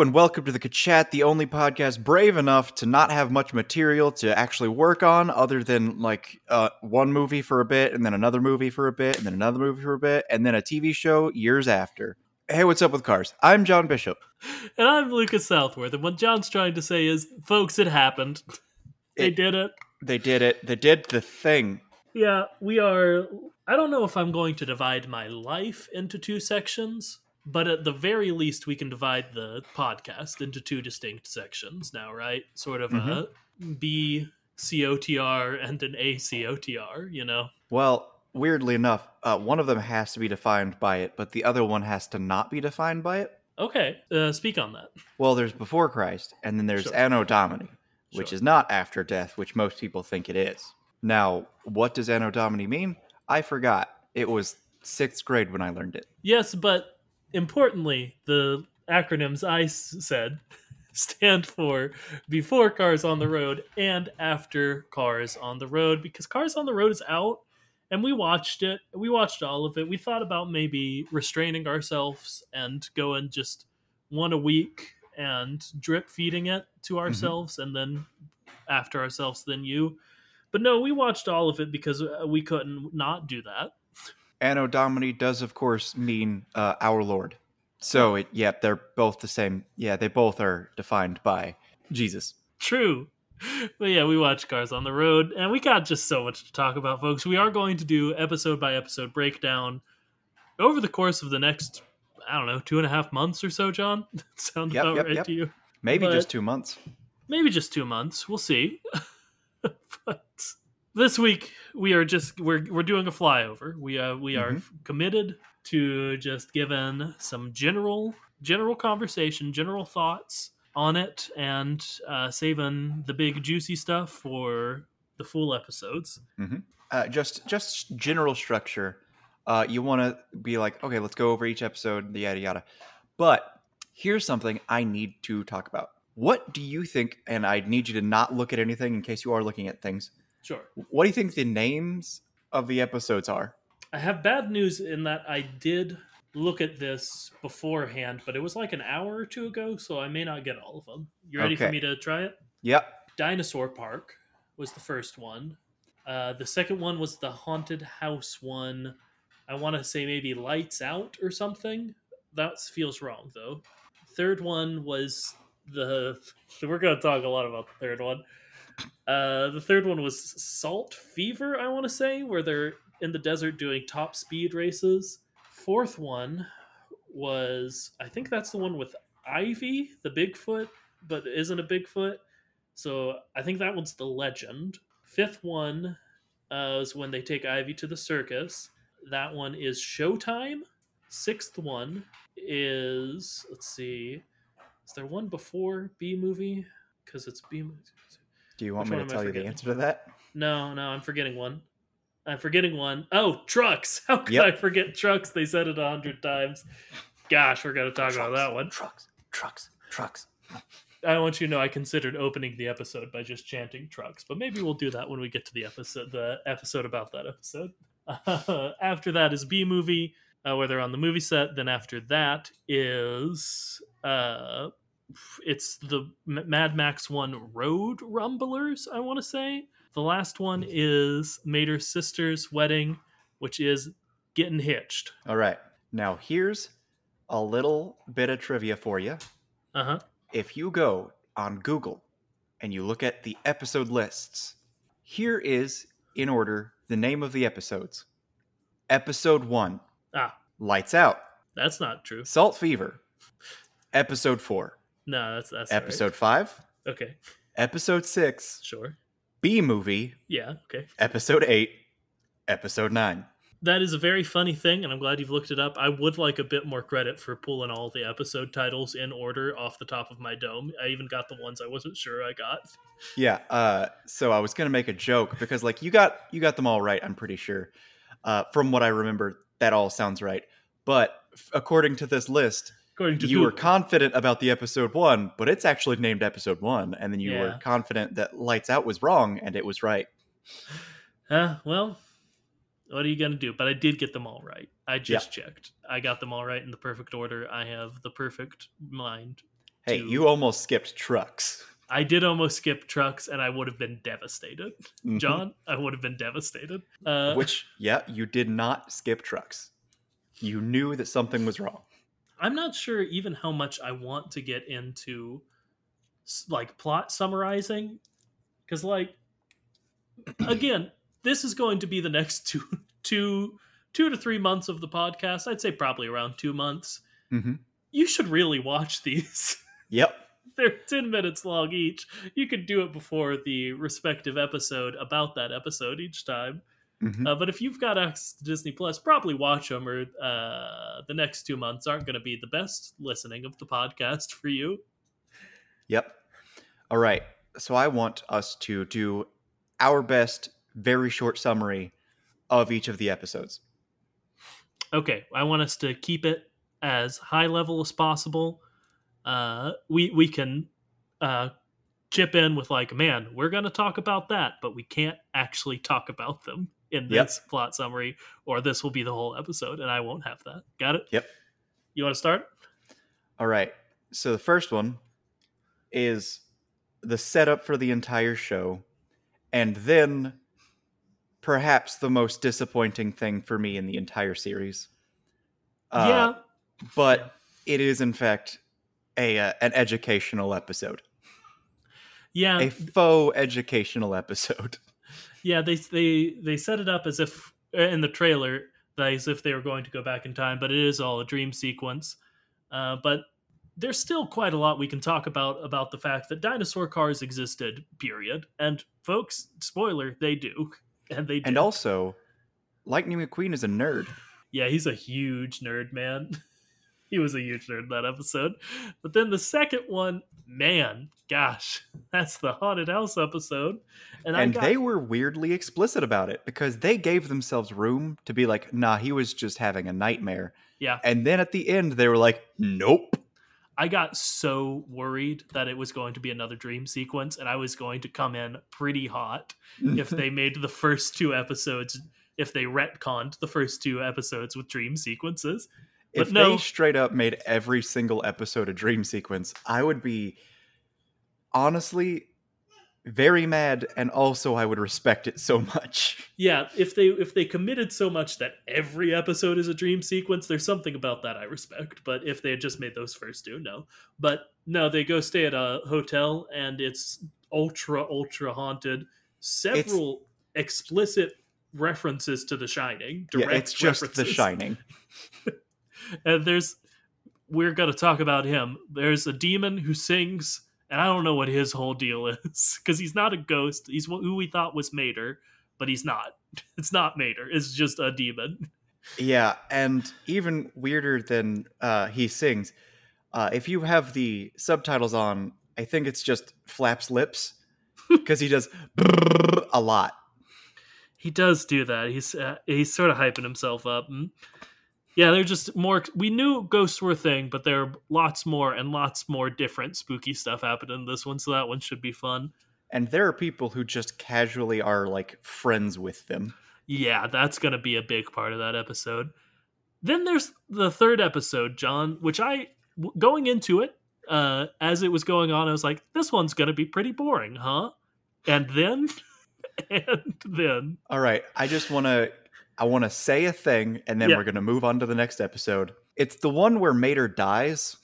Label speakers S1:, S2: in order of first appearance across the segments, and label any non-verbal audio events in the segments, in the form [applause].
S1: Hello and welcome to the Kachat, the only podcast brave enough to not have much material to actually work on other than like uh, one movie for a bit and then another movie for a bit and then another movie for a bit and then a TV show years after. Hey, what's up with cars? I'm John Bishop.
S2: And I'm Lucas Southworth, and what John's trying to say is, folks, it happened. they
S1: It-
S2: did it.
S1: They did it. They did the thing.
S2: Yeah, we are. I don't know if I'm going to divide my life into two sections, but at the very least, we can divide the podcast into two distinct sections now, right? Sort of a B COTR and an A COTR, you know?
S1: Well, weirdly enough, uh, one of them has to be defined by it, but the other one has to not be defined by it.
S2: Okay, uh, speak on that.
S1: Well, there's before Christ, and then there's
S2: Sure.
S1: Anno Domini, which
S2: Sure.
S1: is not after death, which most people think it is. Now, what does Anno Domini mean? I forgot. It was sixth grade when I learned it.
S2: Yes, but importantly, the acronyms I s- said [laughs] stand for before Cars on the Road and after Cars on the Road because Cars on the Road is out and we watched it. We watched all of it. We thought about maybe restraining ourselves and going just one a week and drip feeding it to ourselves and then after ourselves then you. But no, we watched all of it because uh, we couldn't not do that.
S1: Anno Domini does, of course, mean uh, our Lord. So, it, yeah, they're both the same. Yeah, they both are defined by Jesus.
S2: True. But yeah, we watch Cars on the Road, and we got just so much to talk about, folks. We are going to do episode by episode breakdown over the course of the next, I don't know, two and a half months or so, John. [laughs] Sound
S1: Yep,
S2: about
S1: yep,
S2: right
S1: yep.
S2: to you?
S1: Maybe
S2: But-
S1: just two months.
S2: Maybe just two months. We'll see. [laughs] but this week we are just we're we're doing a flyover. We uh we are
S1: Mhm.
S2: committed to just giving some general general conversation, general thoughts on it, and uh, saving the big juicy stuff for the full episodes.
S1: uh, just just general structure. Uh, you want to be like, okay, let's go over each episode, yada yada. But here's something I need to talk about. What do you think? And I need you to not look at anything in case you are looking at things.
S2: Sure.
S1: What do you think the names of the episodes are?
S2: I have bad news in that I did look at this beforehand, but it was like an hour or two ago, so I may not get all of them. You ready for me to try it?
S1: Yep.
S2: Dinosaur Park was the first one. Uh, the second one was the haunted house one. I want to say maybe Lights Out or something. That feels wrong though. Third one was the. [laughs] We're gonna talk a lot about the third one. Uh, the third one was Salt Fever. I want to say where they're in the desert doing top speed races. Fourth one was I think that's the one with Ivy, the Bigfoot, but isn't a Bigfoot. So I think that one's the legend. Fifth one uh, is when they take Ivy to the circus. That one is Showtime. Sixth one is let's see, is there one before B movie? Because it's B movie.
S1: Do you want
S2: Which
S1: me to tell you the answer to that?
S2: No, no, I'm forgetting one. I'm forgetting one. Oh, trucks. [laughs] How could
S1: Yep.
S2: I forget trucks? They said it a hundred times. Gosh, we're gonna talk about that one.
S1: Trucks, trucks, trucks.
S2: I want you to know I considered opening the episode by just chanting trucks, but maybe we'll do that when we get to the episode, the episode about that episode. [laughs] after that is B movie, uh, where they're on the movie set. Then after that is uh, it's the Mad Max one Road Rumblers. I want to say the last one is Mater's sister's wedding, which is getting hitched.
S1: All right. Now here's a little bit of trivia for you.
S2: Uh huh.
S1: if you go on Google and you look at the episode lists, here is in order the name of the episodes. Episode 1,
S2: Ah,
S1: Lights Out.
S2: that's not true.
S1: Salt Fever. Episode 4.
S2: No, that's that's all right.
S1: Episode 5.
S2: Okay,
S1: Episode 6.
S2: sure.
S1: B movie.
S2: Yeah, okay.
S1: Episode 8. Episode 9.
S2: That is a very funny thing, and I'm glad you've looked it up. I would like a bit more credit for pulling all the episode titles in order off the top of my dome. I even got the ones I wasn't sure I got.
S1: Yeah, uh so I was to make a joke because like you got you got them all right, I'm pretty sure. Uh from what I remember, that all sounds right. But f- according to this list,
S2: According to
S1: you were confident about the episode 1, but it's actually named episode 1 and then you were confident that Lights Out was wrong and it was right.
S2: Uh, well, what are you gonna do? But I did get them all right. I just checked. I got them all right in the perfect order. I have the perfect mind.
S1: Hey,
S2: to-
S1: you almost skipped trucks.
S2: I did almost skip trucks, and I would have been devastated.
S1: Mhm.
S2: John, I would have been devastated. Uh,
S1: Which, yeah, you did not skip trucks. You knew that something was wrong.
S2: I'm not sure even how much I want to get into like plot summarizing cuz like again, this is going to be the next [laughs] 2 2 2 to 3 months of the podcast. I'd say probably around 2 months.
S1: hmm
S2: You should really watch these. [laughs]
S1: Yep.
S2: They're 10 minutes long each. You could do it before the respective episode about that episode each time.
S1: Hmm
S2: Uh, but if you've got access to Disney Plus, probably watch them, or uh, the next two months aren't going to be the best listening of the podcast [laughs] for you.
S1: Yep. All right. So I want us to do our best, very short summary of each of the episodes.
S2: Okay, I want us to keep it as high level as possible. Uh, we we can uh, chip in with like, man, we're going to talk about that, but we can't actually talk about them in
S1: Yep.
S2: this plot summary, or this will be the whole episode, and I won't have that. Got it?
S1: Yep.
S2: You want to start?
S1: All right. So the first one is the setup for the entire show, and then perhaps the most disappointing thing for me in the entire series. Uh,
S2: yeah.
S1: but it is in fact a uh, an educational episode,
S2: Yeah.
S1: a faux educational episode. [laughs]
S2: Yeah, they they they set it up as if in the trailer as if they were going to go back in time, but it is all a dream sequence. Uh, but there's still quite a lot we can talk about about the fact that dinosaur cars existed. Period. And folks, spoiler, they do, [laughs] and they do.
S1: And also, Lightning McQueen is a nerd.
S2: yeah, he's a huge nerd, man. [laughs] [laughs] he was a huge nerd in that episode. But then the second one, man, gosh, [laughs] that's the haunted house episode. And, I
S1: and
S2: got,
S1: they were weirdly explicit about it because they gave themselves room to be like, nah, he was just having a nightmare.
S2: yeah,
S1: And then at the end, they were like, nope.
S2: I got so worried that it was going to be another dream sequence and I was going to come in pretty hot if [laughs] they made the first two episodes if they retconned the first two episodes with dream sequences.
S1: If
S2: no.
S1: they straight up made every single episode a dream sequence, I would be honestly very mad and also I would respect it so much.
S2: Yeah, if they if they committed so much that every episode is a dream sequence, there's something about that I respect. But if they had just made those first two, no. But no, they go stay at a hotel and it's ultra ultra haunted. Several explicit references to The Shining.
S1: yeah, it's just The. Shining. [laughs]
S2: and there's we're gonna talk about him. There's a demon who sings, and I don't know what his whole deal is [laughs] because he's not a ghost. He's who we thought was Mater, but he's not. [laughs] It's not Mater. It's just a demon.
S1: Yeah, and even weirder than uh, he sings, uh, if you have the subtitles on, I think it's just flaps lips [laughs] because he does a lot.
S2: He does do that. He's uh, he's sort of hyping himself up. Mm. Yeah, they're just more. We knew ghosts were a thing, but there are lots more and lots more different spooky stuff happened in this one. So that one should be fun.
S1: And there are people who just casually are like friends with them.
S2: Yeah, that's going to be a big part of that episode. Then there's the third episode, John, which I, going into it, uh, as it was going on, I was like, this one's going to be pretty boring, huh? And then, [laughs] and then,
S1: All right, I just want to I want to say a thing and then
S2: Yeah.
S1: we're going to move on to the next episode. It's the one where Mater dies.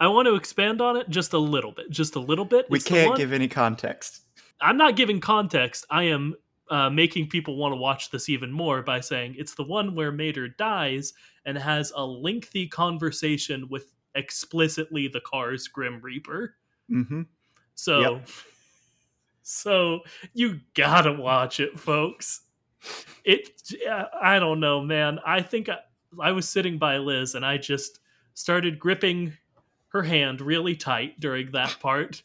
S2: I want to expand on it just a little bit, just a little bit.
S1: We
S2: It's
S1: can't give any context.
S2: I'm not giving context. I am uh, making people want to watch this even more by saying it's the one where Mater dies and has a lengthy conversation with explicitly the car's Grim Reaper.
S1: Mm-hmm.
S2: So,
S1: Yep.
S2: so you gotta watch it, folks. It, uh, I don't know, man. I think I, I was sitting by Liz and I just started gripping her hand really tight during that part.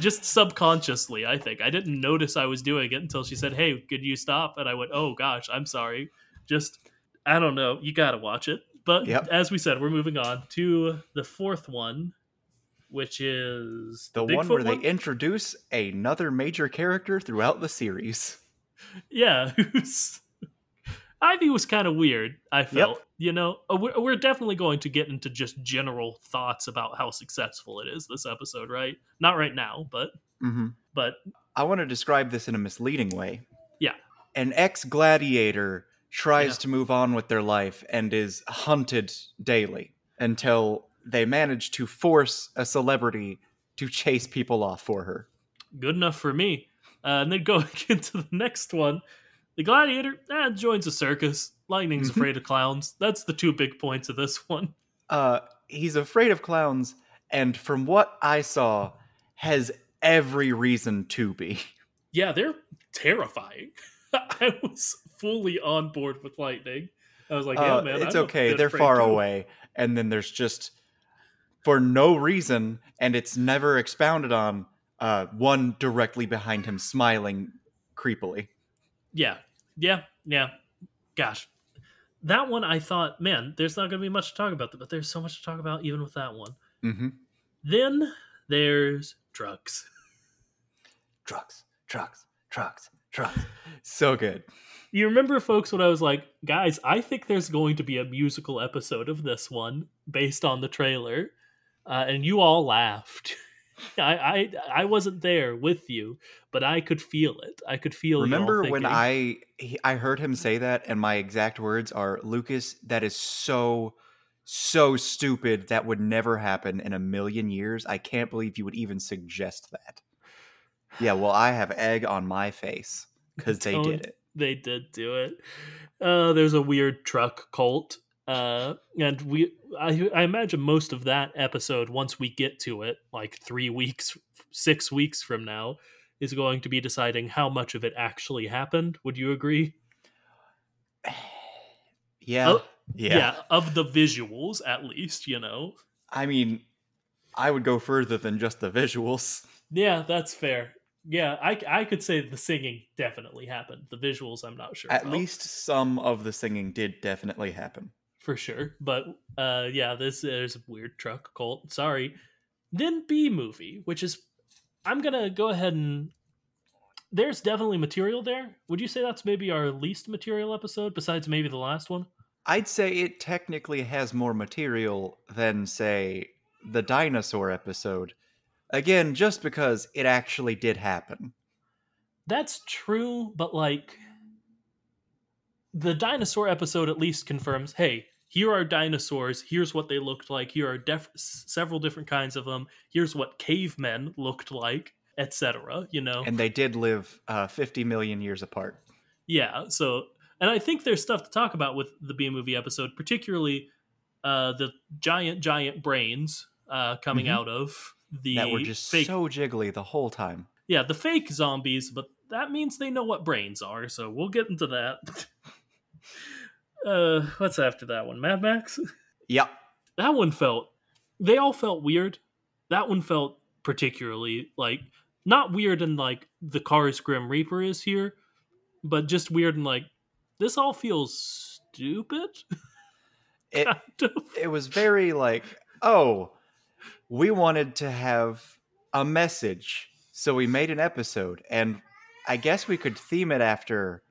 S2: Just subconsciously, I think. I didn't notice I was doing it until she said, Hey, could you stop? And I went, Oh gosh, I'm sorry. Just, I don't know. You gotta watch it. But
S1: Yep.
S2: as we said, we're moving on to the fourth one, which is
S1: The
S2: Bigfoot
S1: one where they introduce another major character throughout the series.
S2: Yeah, [laughs] Ivy was kind of weird. I felt, you know, Uh, we're, we're definitely going to get into just general thoughts about how successful it is this episode, right? Not right now, but
S1: Mm-hmm.
S2: but
S1: I want to describe this in a misleading way.
S2: Yeah.
S1: An ex gladiator tries
S2: Yeah.
S1: to move on with their life and is hunted daily until they manage to force a celebrity to chase people off for her.
S2: good enough for me. Uh, and then going [laughs] into the next one, the gladiator eh, joins a circus. Lightning's
S1: Mhm.
S2: afraid of clowns. That's the two big points of this one.
S1: Uh, he's afraid of clowns, and from what I saw, has every reason to be.
S2: Yeah, they're terrifying. [laughs] I was fully on board with lightning. I was like, yeah,
S1: Uh,
S2: man,
S1: it's
S2: I'm
S1: okay. They're far
S2: too.
S1: away, and then there's just for no reason, and it's never expounded on. Uh, one directly behind him, smiling creepily.
S2: Yeah, yeah, yeah. Gosh, that one I thought, man, there's not going to be much to talk about, but there's so much to talk about even with that one.
S1: Mm-hmm.
S2: Then there's drugs.
S1: Trucks, trucks, trucks, trucks. so good.
S2: You remember, folks, when I was like, guys, I think there's going to be a musical episode of this one based on the trailer, uh, and you all laughed. [laughs] I, I I wasn't there with you, but I could feel it. I could feel.
S1: Remember when I he, I heard him say that, and my exact words are, "Lucas, that is so." So stupid that would never happen in a million years. I can't believe you would even suggest that. Yeah, well, I have egg on my face [laughs] because they did it.
S2: they did do it. Uh, there's a weird truck cult, uh, and we I, I imagine most of that episode, once we get to it, like three weeks, six weeks from now, is going to be deciding how much of it actually happened. Would you agree? [sighs]
S1: Yeah,
S2: Oh,
S1: yeah.
S2: of the visuals, at least, you know.
S1: I mean, I would go further than just the visuals. [laughs]
S2: Yeah, that's fair. Yeah, I, I could say the singing definitely happened. The visuals, I'm not sure.
S1: At
S2: about.
S1: least some of the singing did definitely happen.
S2: For sure. But uh yeah, this there's a weird truck cult. Sorry. Then B movie, which is I'm gonna go ahead and there's definitely material there. Would you say that's maybe our least material episode besides maybe the last one?
S1: I'd say it technically has more material than, say, the dinosaur episode. Again, just because it actually did happen.
S2: That's true, but like the dinosaur episode at least confirms, hey, here are dinosaurs. Here's what they looked like. Here are def- several different kinds of them. Here's what cavemen looked like, etc. You know,
S1: And they did live uh, 50 million years apart.
S2: yeah so and i think there's stuff to talk about with the b movie episode particularly uh the giant giant brains uh coming
S1: Mhm.
S2: out of the
S1: that were just
S2: fake
S1: so jiggly the whole time.
S2: yeah the fake zombies but that means they know what brains are so we'll get into that [laughs] uh what's after that one mad max
S1: Yep.
S2: that one felt they all felt weird that one felt particularly like not weird in like the car's grim reaper is here but just weird and like this all feels stupid [laughs]
S1: It,
S2: of.
S1: it was very like, oh, we wanted to have a message, so we made an episode, and I guess we could theme it after,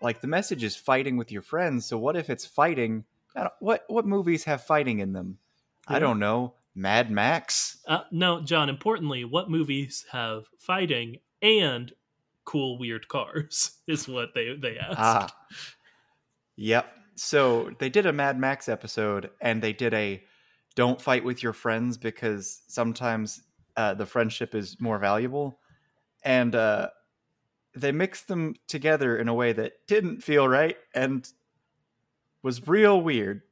S1: like the message is fighting with your friends. So what if it's fighting? I don't, what what movies have fighting in them? I don't know. Mad Max.
S2: uh, no john importantly what movies have fighting and cool weird cars [laughs] is what they they asked
S1: Ah. Yep. So they did a Mad Max episode and they did a don't fight with your friends because sometimes uh, the friendship is more valuable. And uh, they mixed them together in a way that didn't feel right and was real weird.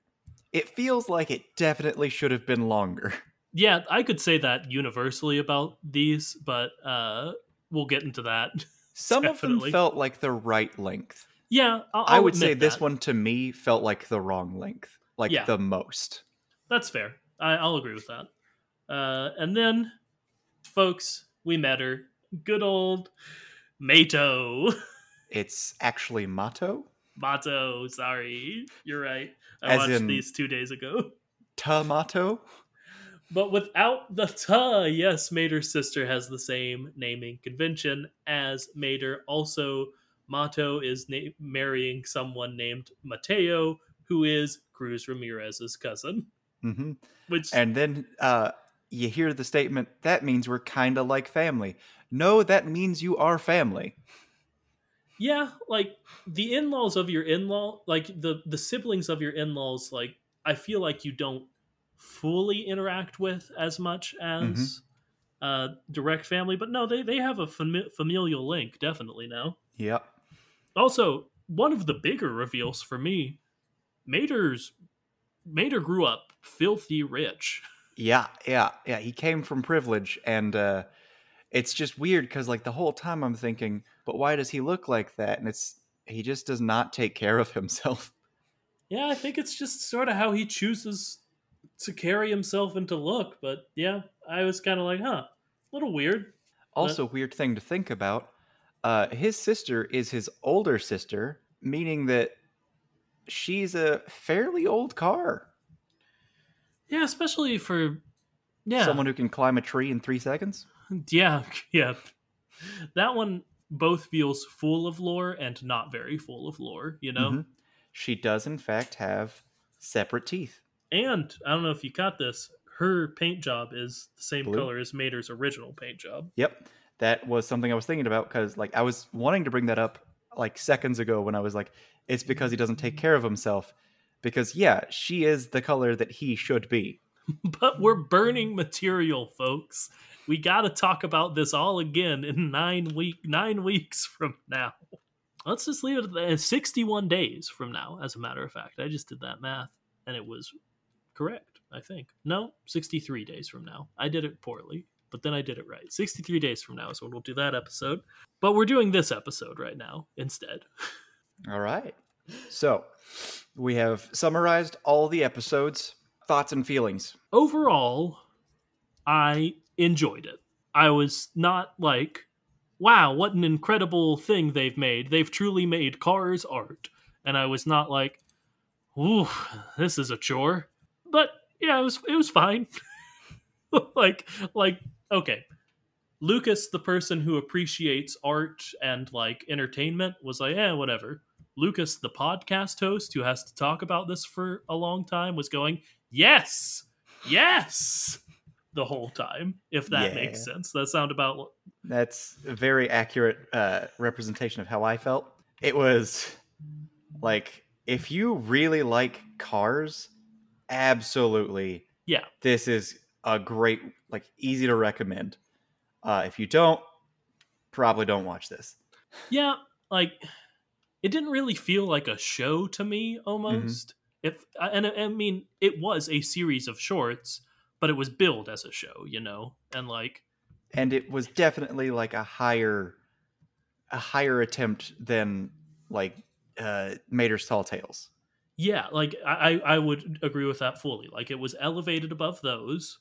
S1: It feels like it definitely should have been longer. [laughs]
S2: Yeah, I could say that universally about these, but uh, we'll get into that. [laughs]
S1: Some of them felt like the right length.
S2: Yeah, I'll,
S1: i
S2: I'll
S1: would say
S2: admit
S1: this one to me felt like the wrong length, like
S2: Yeah.
S1: the most.
S2: That's fair. I, I'll agree with that. Uh, and then, folks, we met her. Good old Mato.
S1: It's actually Mato,
S2: Mato, sorry. You're right. I
S1: As
S2: watched these two days ago.
S1: Tomato.
S2: But without the ta, yes, Mater's sister has the same naming convention as Mater. Also, Mato is na- marrying someone named Mateo, who is Cruz Ramirez's cousin.
S1: hmm
S2: Which
S1: And then uh, you hear the statement, that means we're kind of like family. No, that means you are family.
S2: yeah like the in-laws of your in-law like the the siblings of your in-laws like i feel like you don't fully interact with as much as uh direct family but no they they have a fami- familial link definitely now
S1: Yep.
S2: also one of the bigger reveals for me mater's mater grew up filthy rich [laughs]
S1: Yeah, yeah, yeah. He came from privilege, and uh, it's just weird because, like, the whole time I'm thinking, but why does he look like that? And it's he just does not take care of himself.
S2: yeah i think it's just sort of how he chooses to carry himself and to look but yeah i was kind of like huh a little weird
S1: Also, weird thing to think about. Uh, his sister is his older sister, meaning that she's a fairly old car.
S2: Yeah, especially for yeah,
S1: Someone who can climb a tree in three seconds.
S2: yeah, [laughs] yeah. That one both feels full of lore and not very full of lore, you know.
S1: Mhm. She does, in fact, have separate teeth.
S2: And I don't know if you caught this. Her paint job is the same
S1: Blue?
S2: color as Mater's original paint job.
S1: Yep. That was something I was thinking about because, like, I was wanting to bring that up like seconds ago when I was like, it's because he doesn't take care of himself. Because, yeah, she is the color that he should be. [laughs]
S2: But we're burning material, folks. We got to talk about this all again in nine week nine weeks from now. Let's just leave it at that. 61 days from now, as a matter of fact. I just did that math and it was correct, I think. No, 63 days from now. I did it poorly, but then I did it right. 63 days from now is when we'll do that episode. But we're doing this episode right now instead. [laughs]
S1: All right. So, we have summarized all the episodes, thoughts, and feelings.
S2: overall, I enjoyed it. I was not like, wow, what an incredible thing they've made. They've truly made cars art. And I was not like, ooh, this is a chore. But yeah, it was it was fine. [laughs] like like okay. Lucas, the person who appreciates art and like entertainment, was like, yeah, whatever. Lucas, the podcast host who has to talk about this for a long time, was going, yes, yes, the whole time, if that
S1: Yeah.
S2: makes sense. That sound about
S1: That's a very accurate uh, representation of how I felt. It was like, if you really like cars, absolutely,
S2: Yeah.
S1: this is a great, like, easy to recommend. Uh, if you don't, probably don't watch this.
S2: yeah, like it didn't really feel like a show to me almost. If and I mean, it was a series of shorts, but it was billed as a show, you know, and like
S1: and it was definitely like a higher a higher attempt than like uh Mater's Tall Tales.
S2: Yeah, like I, I I would agree with that fully. Like it was elevated above those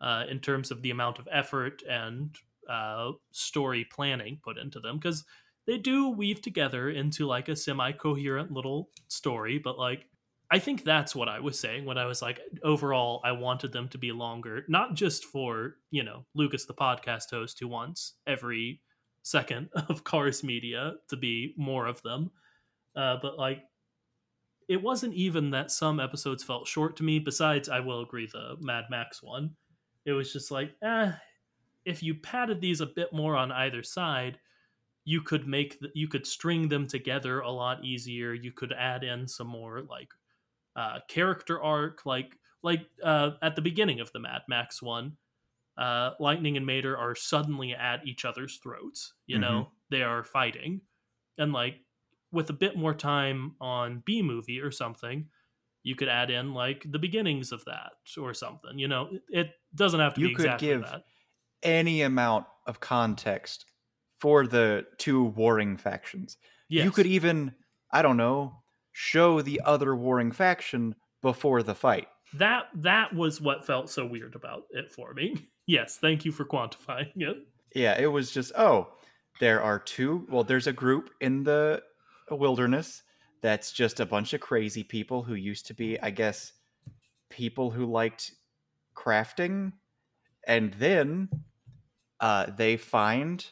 S2: uh, in terms of the amount of effort and uh, story planning put into them because they do weave together into like a semi-coherent little story. But like I think that's what I was saying when I was like overall I wanted them to be longer, not just for you know Lucas the podcast host who wants every second [laughs] of Cars media to be more of them, uh, but like it wasn't even that some episodes felt short to me. Besides, I will agree the Mad Max one. It was just like, eh, if you padded these a bit more on either side, you could make the, you could string them together a lot easier. You could add in some more like uh, character arc, like like uh, at the beginning of the Mad Max one. uh, Lightning and Mater are suddenly at each other's throats. You
S1: Mhm.
S2: know, they are fighting, and like with a bit more time on B movie or something, you could add in like the beginnings of that or something. You know, it, it doesn't have to
S1: You
S2: be
S1: could
S2: exactly
S1: give
S2: that.
S1: Any amount of context for the two warring factions.
S2: Yes.
S1: You could even, I don't know, show the other warring faction before the fight.
S2: that that was what felt so weird about it for me. [laughs] Yes, thank you for quantifying it.
S1: Yeah, it was just, oh, there are two. Well, there's a group in the wilderness that's just a bunch of crazy people who used to be, I guess, people who liked crafting. And then uh, they find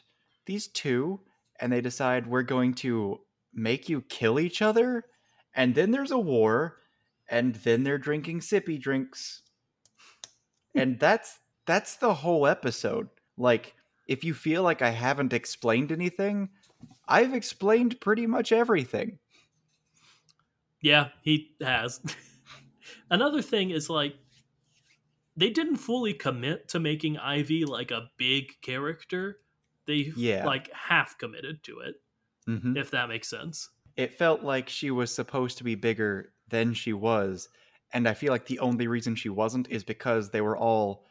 S1: these two and they decide we're going to make you kill each other. And then there's a war. And then they're drinking sippy drinks. And that's that's the whole episode. Like, if you feel like I haven't explained anything, I've explained pretty much everything.
S2: Yeah, he has. [laughs] Another thing is like they didn't fully commit to making Ivy like a big character. They
S1: Yeah.
S2: like half committed to it,
S1: Mm-hmm.
S2: if that makes sense.
S1: It felt like she was supposed to be bigger than she was. And I feel like the only reason she wasn't is because they were all,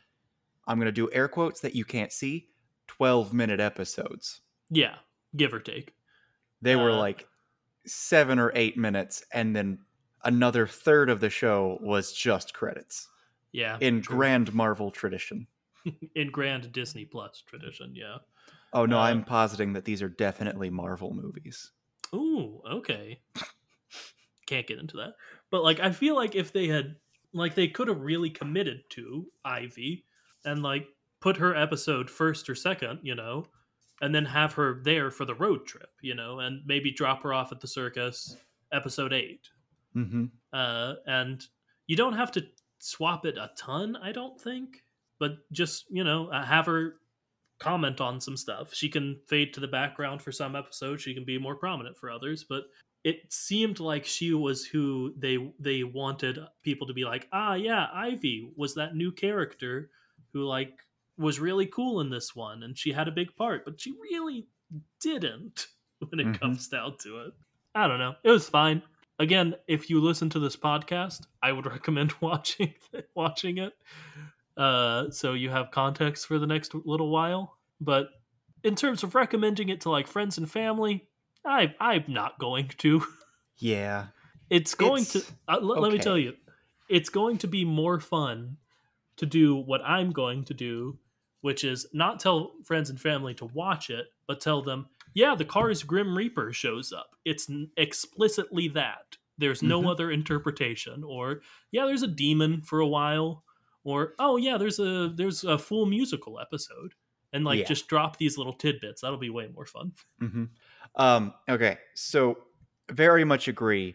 S1: I'm going to do air quotes that you can't see, 12 minute episodes.
S2: Yeah, give or take.
S1: They were
S2: Uh,
S1: like seven or eight minutes. And then another third of the show was just credits
S2: Yeah.
S1: in
S2: true.
S1: grand Marvel tradition. [laughs]
S2: in grand Disney Plus tradition, yeah.
S1: Oh no, I'm positing that these are definitely Marvel movies.
S2: Ooh, okay. Can't get into that. But like I feel like if they had like they could have really committed to Ivy and like put her episode first or second, you know, and then have her there for the road trip, you know, and maybe drop her off at the circus episode 8.
S1: Mm-hmm.
S2: Uh and you don't have to swap it a ton, I don't think, but just, you know, uh, have her comment on some stuff. She can fade to the background for some episodes, she can be more prominent for others, but it seemed like she was who they they wanted people to be like, "Ah, yeah, Ivy was that new character who like was really cool in this one and she had a big part, but she really didn't [laughs] when it
S1: Mhm.
S2: comes down to it." I don't know. It was fine. Again, if you listen to this podcast, I would [laughs] recommend watching watching it. Uh, so you have context for the next little while. But in terms of recommending it to like friends and family, I I'm not going to.
S1: Yeah.
S2: It's going
S1: It's-
S2: to uh, let, let me tell you, it's going to be more fun to do what I'm going to do, which is not tell friends and family to watch it, but tell them, yeah, the Cars Grim Reaper shows up. It's n- explicitly that. There's no
S1: Mhm.
S2: other interpretation. Or yeah, there's a demon for a while. Or oh yeah, there's a there's a full musical episode, and like
S1: Yeah.
S2: just drop these little tidbits. That'll be way more fun. [laughs]
S1: Mm-hmm. Um, okay, so very much agree.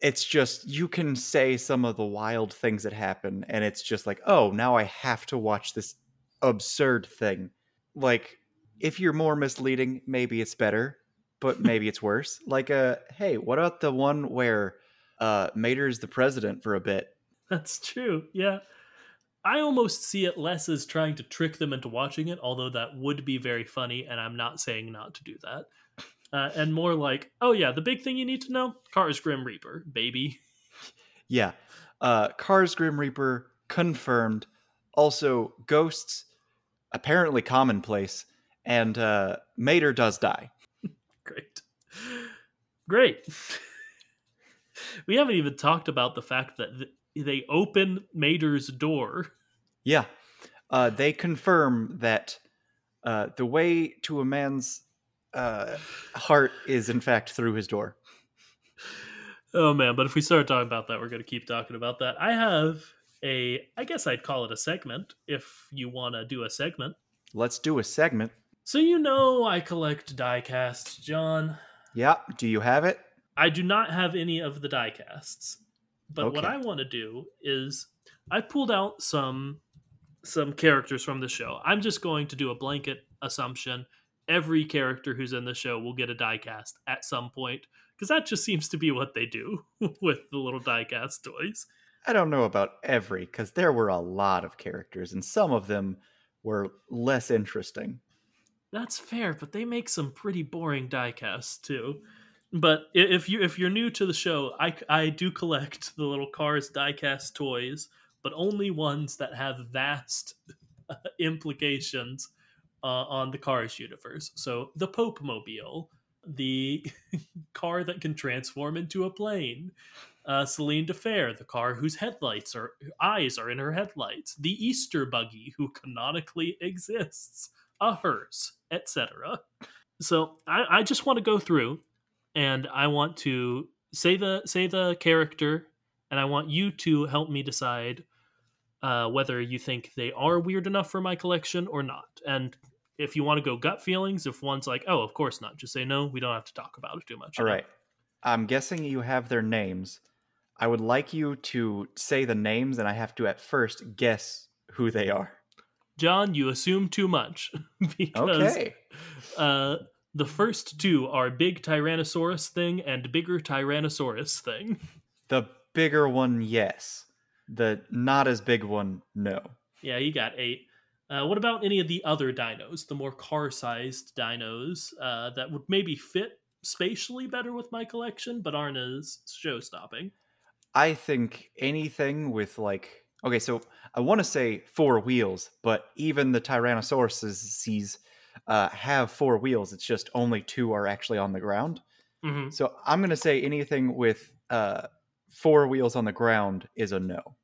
S1: It's just you can say some of the wild things that happen, and it's just like, oh, now I have to watch this absurd thing. Like, if you're more misleading, maybe it's better, but [laughs] maybe it's worse. Like, uh, hey, what about the one where uh, Mater's the president for a bit?
S2: That's true. Yeah. I almost see it less as trying to trick them into watching it, although that would be very funny, and I'm not saying not to do that. Uh, and more like, oh yeah, the big thing you need to know: Cars Grim Reaper, baby. [laughs]
S1: Yeah. Uh Cars Grim Reaper confirmed. Also, ghosts apparently commonplace. And uh Mater does die. [laughs]
S2: Great, great. [laughs] we haven't even talked about the fact that th- they open Mater's door.
S1: Yeah. Uh they confirm that uh the way to a man's uh heart is in fact through his door.
S2: Oh man, but if we start talking about that, we're going to keep talking about that. I have a, I guess I'd call it a segment if you want to do a segment.
S1: Let's do a segment.
S2: So you know I collect diecasts, John.
S1: Yeah, do you have it?
S2: I do not have any of the diecasts. But what I want to do is I pulled out some some characters from the show. I'm just going to do a blanket assumption. Every character who's in the show will get a diecast at some point because that just seems to be what they do [laughs] with the little diecast toys.
S1: I don't know about every, because there were a lot of characters, and some of them were less interesting.
S2: That's fair, but they make some pretty boring diecasts too. But if you if you're new to the show, I I do collect the little cars diecast toys, but only ones that have vast implications uh, on the Cars universe. So the Pope Mobile, the [laughs] car that can transform into a plane, uh, Celine Dephare, the car whose headlights are eyes are in her headlights, the Easter buggy who canonically exists, a hearse, etc. So I, I just want to go through, and I want to say the say the character, and I want you to help me decide uh, whether you think they are weird enough for my collection or not. And if you want to go gut feelings, if one's like, oh, of course not, just say no. We don't have to talk about it too much.
S1: All right. I'm guessing you have their names. I would like you to say the names, and I have to at first guess who they are.
S2: John, you assume too much [laughs] because
S1: Okay.
S2: uh, the first two are big Tyrannosaurus thing and bigger Tyrannosaurus thing.
S1: The bigger one, yes. The not as big one, no.
S2: Yeah, you got eight. Uh, what about any of the other dinos, the more car-sized dinos uh, that would maybe fit spatially better with my collection, but aren't as show-stopping?
S1: I think anything with like okay, so I want to say four wheels, but even the Tyrannosauruses uh, have four wheels. It's just only two are actually on the ground.
S2: hmm
S1: So I'm gonna say anything with uh, four wheels on the ground is a no.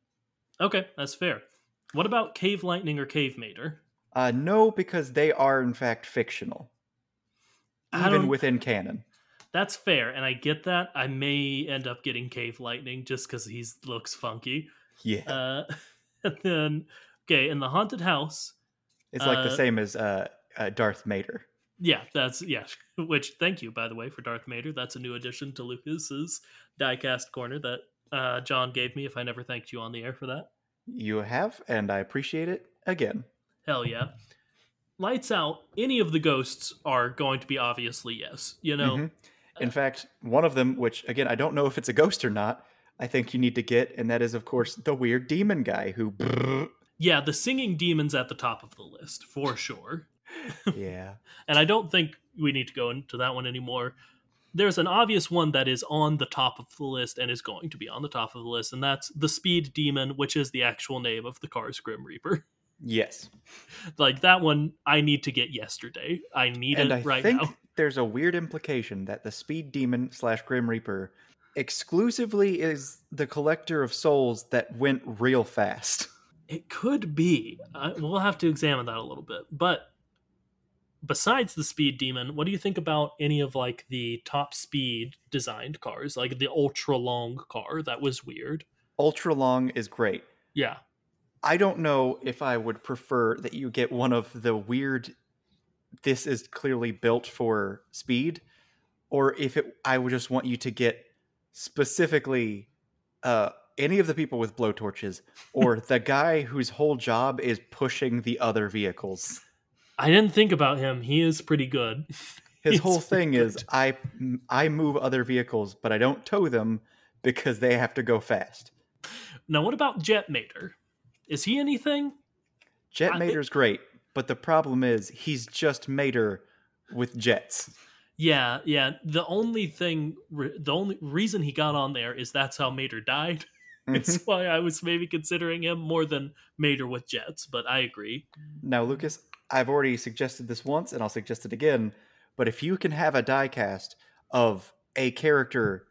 S2: Okay, that's fair. What about Cave Lightning or Cave Mater?
S1: Uh, no, because they are in fact fictional, even within canon.
S2: That's fair, and I get that. I may end up getting Cave Lightning just because he looks funky.
S1: Yeah,
S2: Uh, [laughs] and then, okay, in the haunted house,
S1: it's like
S2: uh,
S1: the same as uh, uh, Darth Mater.
S2: yeah, that's yeah. [laughs] Which thank you by the way for Darth Mater. That's a new addition to Lucas's diecast corner that uh, John gave me. If I never thanked you on the air for that,
S1: You have, and I appreciate it again.
S2: hell yeah. Lights out. Any of the ghosts are going to be obviously yes. You know,
S1: Mhm. In fact, one of them, which again I don't know if it's a ghost or not, I think you need to get, and that is of course the weird demon guy who.
S2: yeah, the singing demons at the top of the list for sure. [laughs]
S1: yeah.
S2: and I don't think we need to go into that one anymore. There's an obvious one that is on the top of the list and is going to be on the top of the list, and that's the Speed Demon, which is the actual name of the car's Grim Reaper.
S1: Yes. [laughs]
S2: like that one, I need to get yesterday. I need
S1: and
S2: it
S1: I
S2: right
S1: think
S2: now. [laughs]
S1: there's a weird implication that the Speed Demon slash Grim Reaper exclusively is the collector of souls that went real fast.
S2: It could be. Uh, we'll have to examine that a little bit. But besides the Speed Demon, what do you think about any of like the top speed designed cars, like the ultra long car? That was weird.
S1: Ultra long is great.
S2: Yeah.
S1: I don't know if I would prefer that you get one of the weird. This is clearly built for speed, or if it, I would just want you to get specifically uh, any of the people with blowtorches, or the guy whose whole job is pushing the other vehicles.
S2: I didn't think about him. He is pretty good. [laughs]
S1: His
S2: He's
S1: whole thing
S2: pretty
S1: is
S2: good.
S1: I I move other vehicles, but I don't tow them because they have to go fast.
S2: Now, what about Jet Mater? Is he anything?
S1: Jet
S2: I-
S1: Mater's great, but the problem is he's just Mater with jets.
S2: Yeah, yeah. The only thing, the only reason he got on there is that's how Mater died. [laughs] It's mm-hmm. why I was maybe considering him more than Mater with jets. But I agree.
S1: now, Lucas, I've already suggested this once, and I'll suggest it again. But if you can have a diecast of a character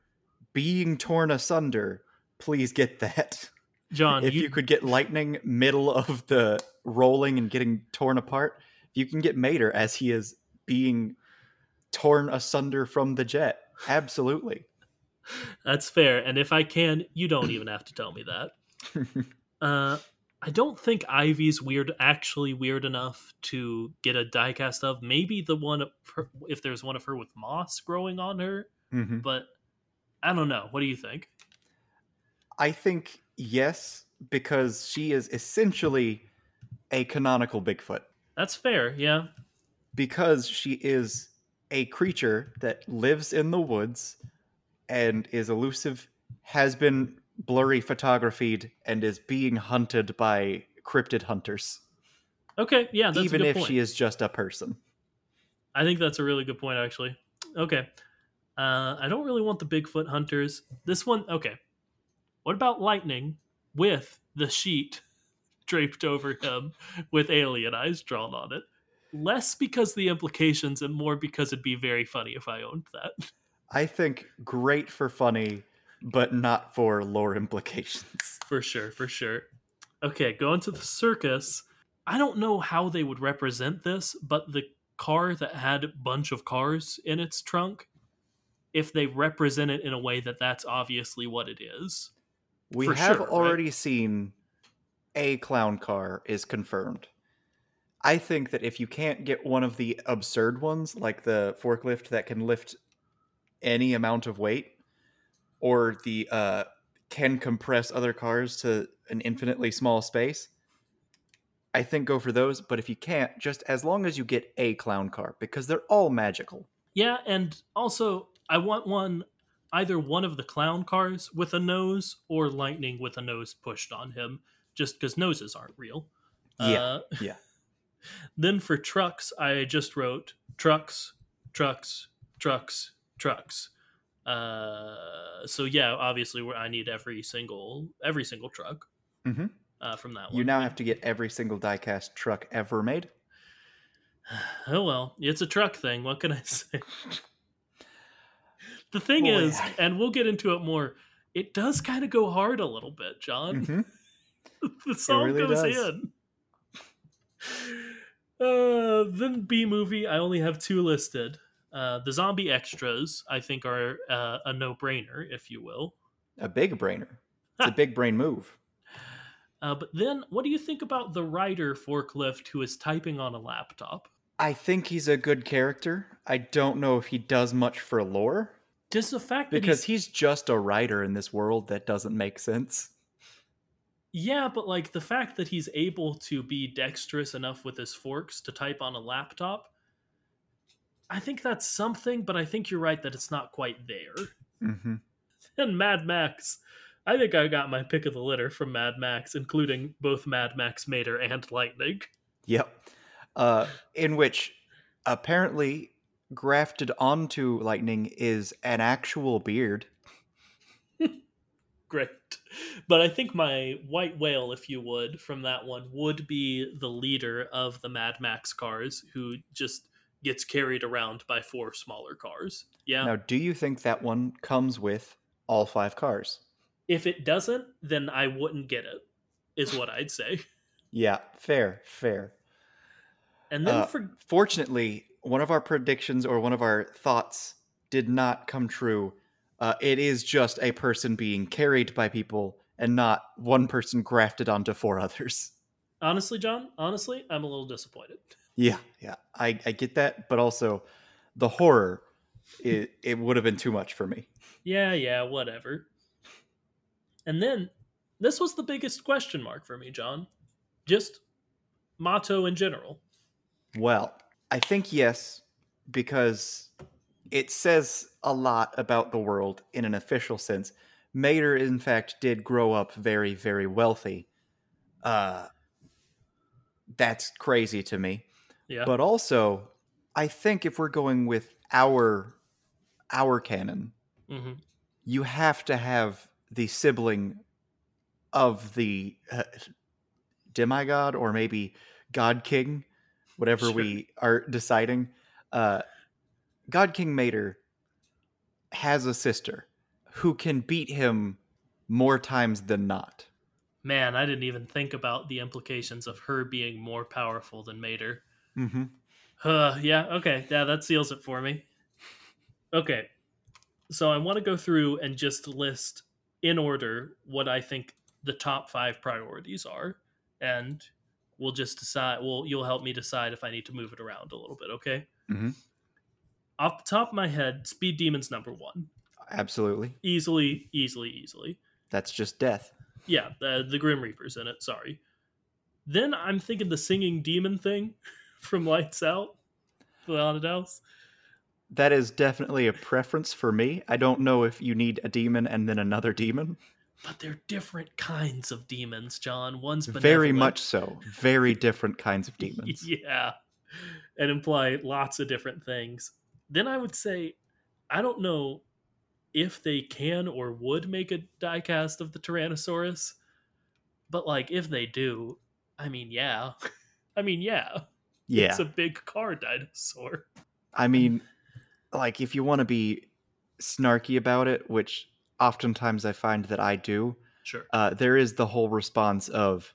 S1: being torn asunder, please get that.
S2: John,
S1: if you, could get lightning middle of the rolling and getting torn apart, if you can get Mater as he is being torn asunder from the jet, absolutely.
S2: That's fair. And if I can, you don't even have to tell me that. [laughs] Uh, I don't think Ivy's weird, actually weird enough to get a diecast of. Maybe the one her, if there's one of her with moss growing on her,
S1: Mhm.
S2: but I don't know. What do you think?
S1: I think yes, because she is essentially a canonical Bigfoot.
S2: That's fair. Yeah.
S1: Because she is a creature that lives in the woods and is elusive, has been blurry photographed and is being hunted by cryptid hunters.
S2: Okay, yeah, that's
S1: even
S2: a good
S1: if
S2: point.
S1: she is just a person.
S2: I think that's a really good point, actually. Okay. Uh, I don't really want the Bigfoot hunters. This one, okay. What about Lightning with the sheet [laughs] draped over him with alien eyes drawn on it? Less because the implications and more because it'd be very funny if I owned that. [laughs]
S1: I think great for funny, but not for lore implications. [laughs]
S2: For sure, for sure. Okay, going to the circus. I don't know how they would represent this, but the car that had a bunch of cars in its trunk, if they represent it in a way that that's obviously what it is.
S1: We have
S2: sure, right?
S1: already seen a clown car is confirmed. I think that if you can't get one of the absurd ones, like the forklift that can lift any amount of weight, or the uh, can compress other cars to an infinitely small space, I think go for those. But if you can't, just as long as you get a clown car, because they're all magical.
S2: Yeah, and also I want one either one of the clown cars with a nose or lightning with a nose pushed on him, just because noses aren't real.
S1: Yeah,
S2: Uh,
S1: yeah. [laughs]
S2: Then for trucks, I just wrote trucks, trucks, trucks, trucks. Uh, so yeah, obviously I need every single every single truck
S1: Mhm.
S2: uh, from that one.
S1: You now have to get every single diecast truck ever made. [sighs]
S2: Oh well, it's a truck thing. What can I [laughs] say? the thing
S1: Boy.
S2: is, and we'll get into it more. It does kind of go hard a little bit, John.
S1: Mhm. [laughs]
S2: the song
S1: really
S2: goes
S1: does.
S2: in. [laughs] Uh, then B movie, I only have two listed. Uh, the zombie extras, I think, are uh, a no brainer, if you will.
S1: A big brainer. It's a big brain move.
S2: Uh, but then, what do you think about the rider forklift who is typing on a laptop?
S1: I think he's a good character. I don't know if he does much for lore
S2: Just the fact that
S1: because
S2: he's,
S1: he's just a writer in this world that doesn't make sense.
S2: yeah, but like the fact that he's able to be dexterous enough with his forks to type on a laptop, I think that's something. But I think you're right that it's not quite there.
S1: hmm [laughs]
S2: and Mad Max. I think I got my pick of the litter from Mad Max, including both Mad Max Mater and Lightning.
S1: Yep. Uh, in which apparently grafted onto Lightning is an actual beard. [laughs]
S2: Great. But I think my white whale, if you would, from that one would be the leader of the Mad Max cars who just gets carried around by four smaller cars. Yeah.
S1: Now, do you think that one comes with all five cars?
S2: If it doesn't, then I wouldn't get it, is what I'd say. [laughs]
S1: Yeah, fair, fair.
S2: And then
S1: Uh,
S2: for
S1: Fortunately, one of our predictions or one of our thoughts did not come true. Uh, it is just a person being carried by people and not one person grafted onto four others.
S2: honestly, John, honestly, I'm a little disappointed. [laughs]
S1: Yeah, yeah, I, I get that, but also the horror, it, it would have been too much for me.
S2: Yeah, yeah, whatever. And then this was the biggest question mark for me, John. Just Mato in general.
S1: Well, I think yes, because it says a lot about the world in an official sense. Mater, in fact, did grow up very, very wealthy. Uh, that's crazy to me.
S2: Yeah.
S1: But also, I think if we're going with our our canon,
S2: hmm
S1: you have to have the sibling of the uh, demigod or maybe god king whatever
S2: Sure.
S1: we are deciding uh, god king mater has a sister who can beat him more times than not
S2: Man, I didn't even think about the implications of her being more powerful than Mater.
S1: Mm-hmm.
S2: Uh, yeah, okay. Yeah, that seals it for me. Okay. So I want to go through and just list in order what I think the top five priorities are. And we'll just decide well, you'll help me decide if I need to move it around a little bit, okay?
S1: Mhm.
S2: Off the top of my head, Speed Demon's number one.
S1: absolutely
S2: Easily, easily, easily.
S1: that's just death
S2: Yeah, the, the Grim Reaper's in it, sorry. Then I'm thinking the singing demon thing [laughs] from Lights Out, the haunted house.
S1: that is definitely a preference for me i don't know if you need a demon and then another demon
S2: but they're different kinds of demons, John. One's
S1: Very much so. Very [laughs] different kinds of demons.
S2: yeah, and imply lots of different things. Then I would say, I don't know if they can or would make a diecast of the Tyrannosaurus, but like if they do, I mean, yeah, [laughs] I mean, yeah,
S1: Yeah.
S2: it's a big car dinosaur.
S1: I mean, like if you want to be snarky about it, which oftentimes I find that I do,
S2: Sure.
S1: uh, there is the whole response of,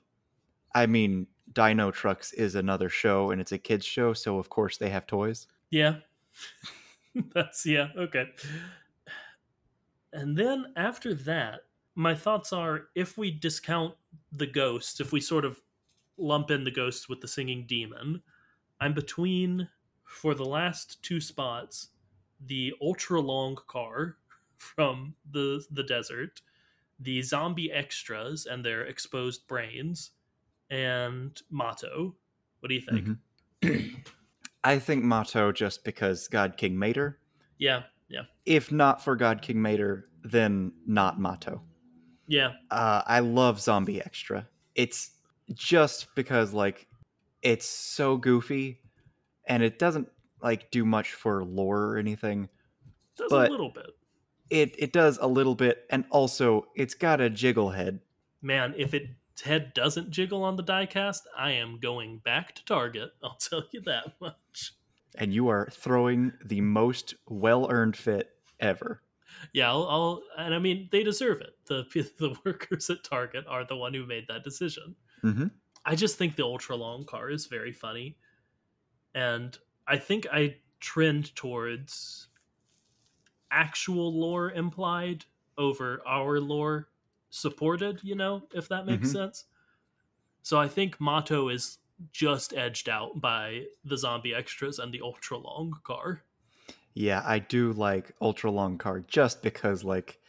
S1: I mean, Dinotrux is another show and it's a kids show, so of course they have toys.
S2: Yeah. [laughs] That's yeah, okay. And then after that, my thoughts are if we discount the ghosts, if we sort of lump in the ghosts with the singing demon, I'm between for the last two spots the ultra long car [laughs] from the the desert, the zombie extras and their exposed brains, and Mato. What do you think?
S1: Mhm. [clears throat] I think Mato just because God King Mater.
S2: Yeah, yeah,
S1: If not for God King Mater, then not Mato.
S2: yeah.
S1: uh, I love Zombie Extra. It's just because like it's so goofy, and it doesn't like do much for lore or anything.
S2: Does
S1: But-
S2: a little bit.
S1: It it does a little bit, and also it's got a jiggle head.
S2: Man, if its head doesn't jiggle on the diecast, I am going back to Target. [laughs] I'll tell you that much.
S1: and you are throwing the most well earned fit ever.
S2: Yeah, I'll, I'll and I mean they deserve it. The [laughs] the workers at Target are the one who made that decision.
S1: Mhm.
S2: I just think the ultra long car is very funny, and I think I trend towards actual lore implied over our lore supported. You know, if that makes
S1: Mhm.
S2: sense. So I think Mato is just edged out by the zombie extras and the ultra long car.
S1: Yeah, I do like ultra long car just because like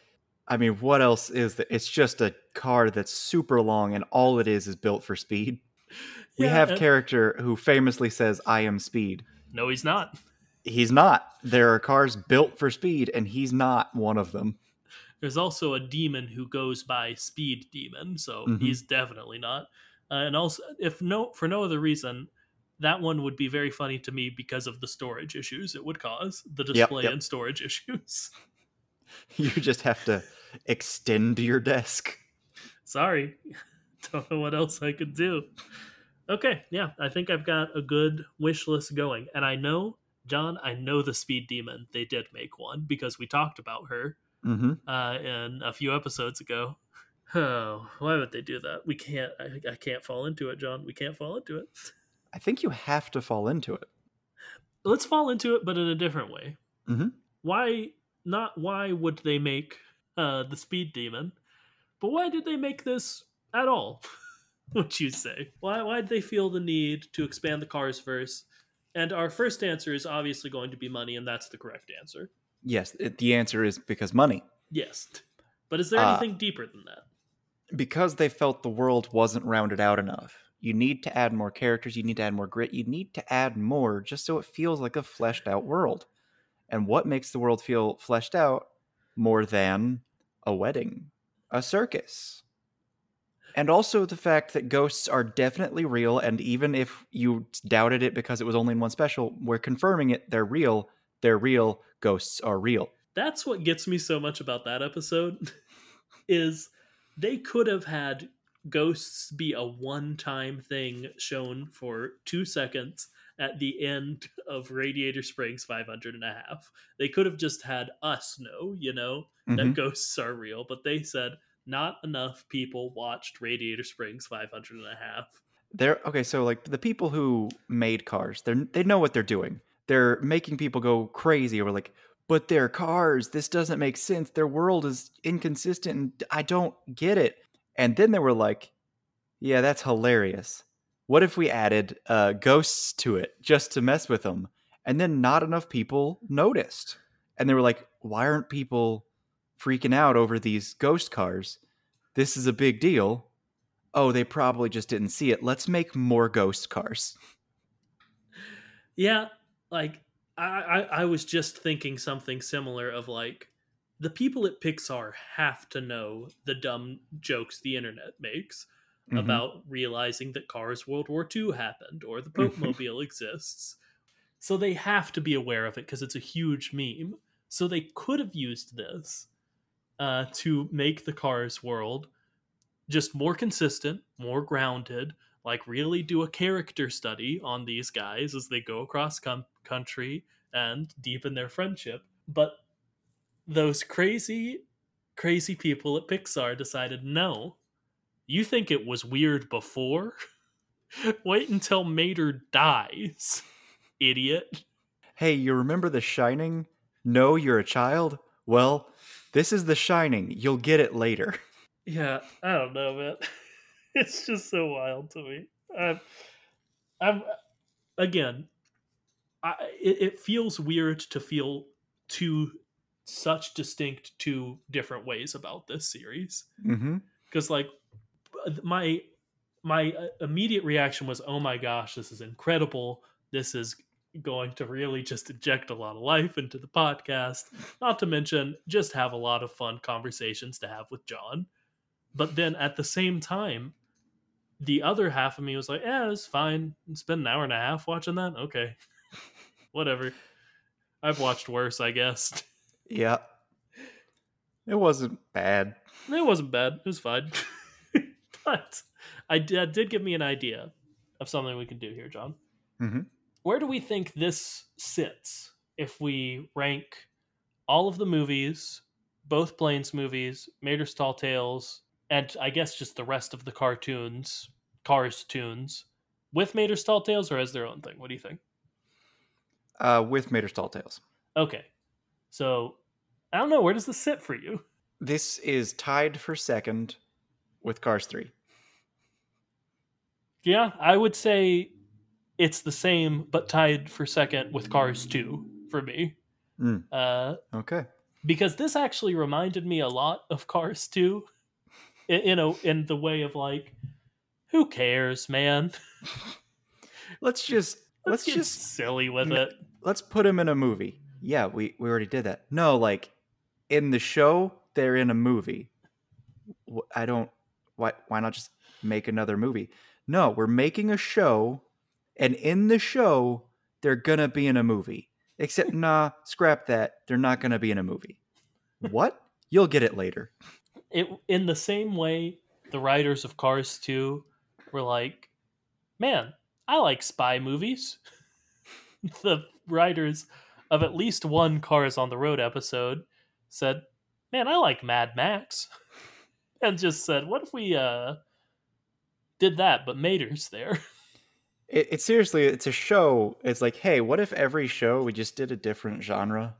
S1: I mean, what else is that? It's just a car that's super long and all it is is built for speed. [laughs] We
S2: Yeah,
S1: have
S2: and-
S1: character who famously says I am speed.
S2: No, he's not.
S1: He's not. There are cars built for speed and he's not one of them.
S2: There's also a demon who goes by Speed Demon, so
S1: Mhm.
S2: he's definitely not. Uh, and also, if no for no other reason, that one would be very funny to me because of the storage issues it would cause, the display
S1: yep.
S2: and storage [laughs] issues. [laughs]
S1: You just have to extend your desk.
S2: Sorry, [laughs] don't know what else I could do. Okay, yeah, I think I've got a good wish list going, and I know, John, I know the Speed Demon. They did make one because we talked about her
S1: hmm
S2: uh, in a few episodes ago. [sighs] Oh, why would they do that? We can't. I, I can't fall into it, John. We can't fall into it.
S1: I think you have to fall into it.
S2: Let's fall into it, but in a different way.
S1: Mhm.
S2: Why not? Why would they make uh, the speed demon? But why did they make this at all? [laughs] What you say? Why? Why did they feel the need to expand the cars verse? And our first answer is obviously going to be money, and that's the correct answer.
S1: Yes, it, the answer is because money.
S2: Yes. But is there
S1: Uh,
S2: anything deeper than that?
S1: Because they felt the world wasn't rounded out enough. You need to add more characters, you need to add more grit, you need to add more just so it feels like a fleshed out world. And what makes the world feel fleshed out more than a wedding, a circus? And also the fact that ghosts are definitely real, and even if you doubted it because it was only in one special, we're confirming it. They're real. They're real. Ghosts are real.
S2: that's what gets me so much about that episode [laughs] is they could have had ghosts be a one-time thing shown for two seconds at the end of radiator springs 500 and a half they could have just had us know you know that
S1: Mhm.
S2: ghosts are real but they said not enough people watched radiator springs 500 and a half
S1: They're okay. So like the people who made cars, they they know what they're doing. They're making people go crazy over like, but they're cars. This doesn't make sense. Their world is inconsistent, and I don't get it. And then they were like, yeah, that's hilarious. What if we added uh, ghosts to it just to mess with them? And then not enough people noticed, and they were like, why aren't people freaking out over these ghost cars? This is a big deal oh, they probably just didn't see it. Let's make more ghost cars.
S2: Yeah, like I, I, I was just thinking something similar of like the people at Pixar have to know the dumb jokes the internet makes
S1: Mhm.
S2: about realizing that Cars World War II happened or the Pope Mobile exists. So they have to be aware of it because it's a huge meme. So they could have used this uh, to make the Cars world just more consistent, more grounded, like really do a character study on these guys as they go across com- country and deepen their friendship. But those crazy, crazy people at Pixar decided no, you think it was weird before? [laughs] Wait until Mater dies, idiot.
S1: Hey, you remember The Shining? No, you're a child? Well, this is The Shining. You'll get it later. [laughs]
S2: Yeah, I don't know, man. [laughs] It's just so wild to me. I'm, I'm again. I it, it feels weird to feel two such distinct two different ways about this series
S1: Mm-hmm.
S2: because like my my uh, immediate reaction was oh my gosh this is incredible this is going to really just inject a lot of life into the podcast not to mention just have a lot of fun conversations to have with john but then at the same time the other half of me was like yeah it's fine spend an hour and a half watching that okay [laughs] whatever i've watched worse i guess
S1: Yeah. It wasn't bad.
S2: It wasn't bad. It was fine. [laughs] but I did, did give me an idea of something we could do here, John.
S1: Mhm.
S2: Where do we think this sits if we rank all of the movies, both Planes movies, Mater's Tall Tales, and I guess just the rest of the cartoons, Cars Toons, with Mater's Tall Tales or as their own thing? What do you think?
S1: Uh, with Mater's Tall Tales.
S2: Okay. So I don't know. Where does this sit for you?
S1: This is tied for second with Cars 3.
S2: Yeah, I would say it's the same, but tied for second with Cars 2 for me.
S1: Mm.
S2: Uh,
S1: Okay.
S2: because this actually reminded me a lot of Cars 2 in, in, a, in the way of like, who cares, man? [laughs]
S1: Let's just
S2: Let's,
S1: let's, just
S2: silly with
S1: No.
S2: it.
S1: let's put him in a movie. Yeah, we we already did that. No, like in the show, they're in a movie. I don't. Why why not just make another movie? No, we're making a show, and in the show, they're gonna be in a movie. Except, [laughs] nah, scrap that. They're not gonna be in a movie. What? You'll get it later.
S2: it in the same way the writers of Cars 2 were like, "Man, I like spy movies." [laughs] the writers of at least one Cars on the Road episode said, "Man, I like Mad Max." [laughs] and just said, "What if we uh did that but Mater's there?" [laughs]
S1: It, it's seriously, it's a show. It's like, hey, what if every show we just did a different genre,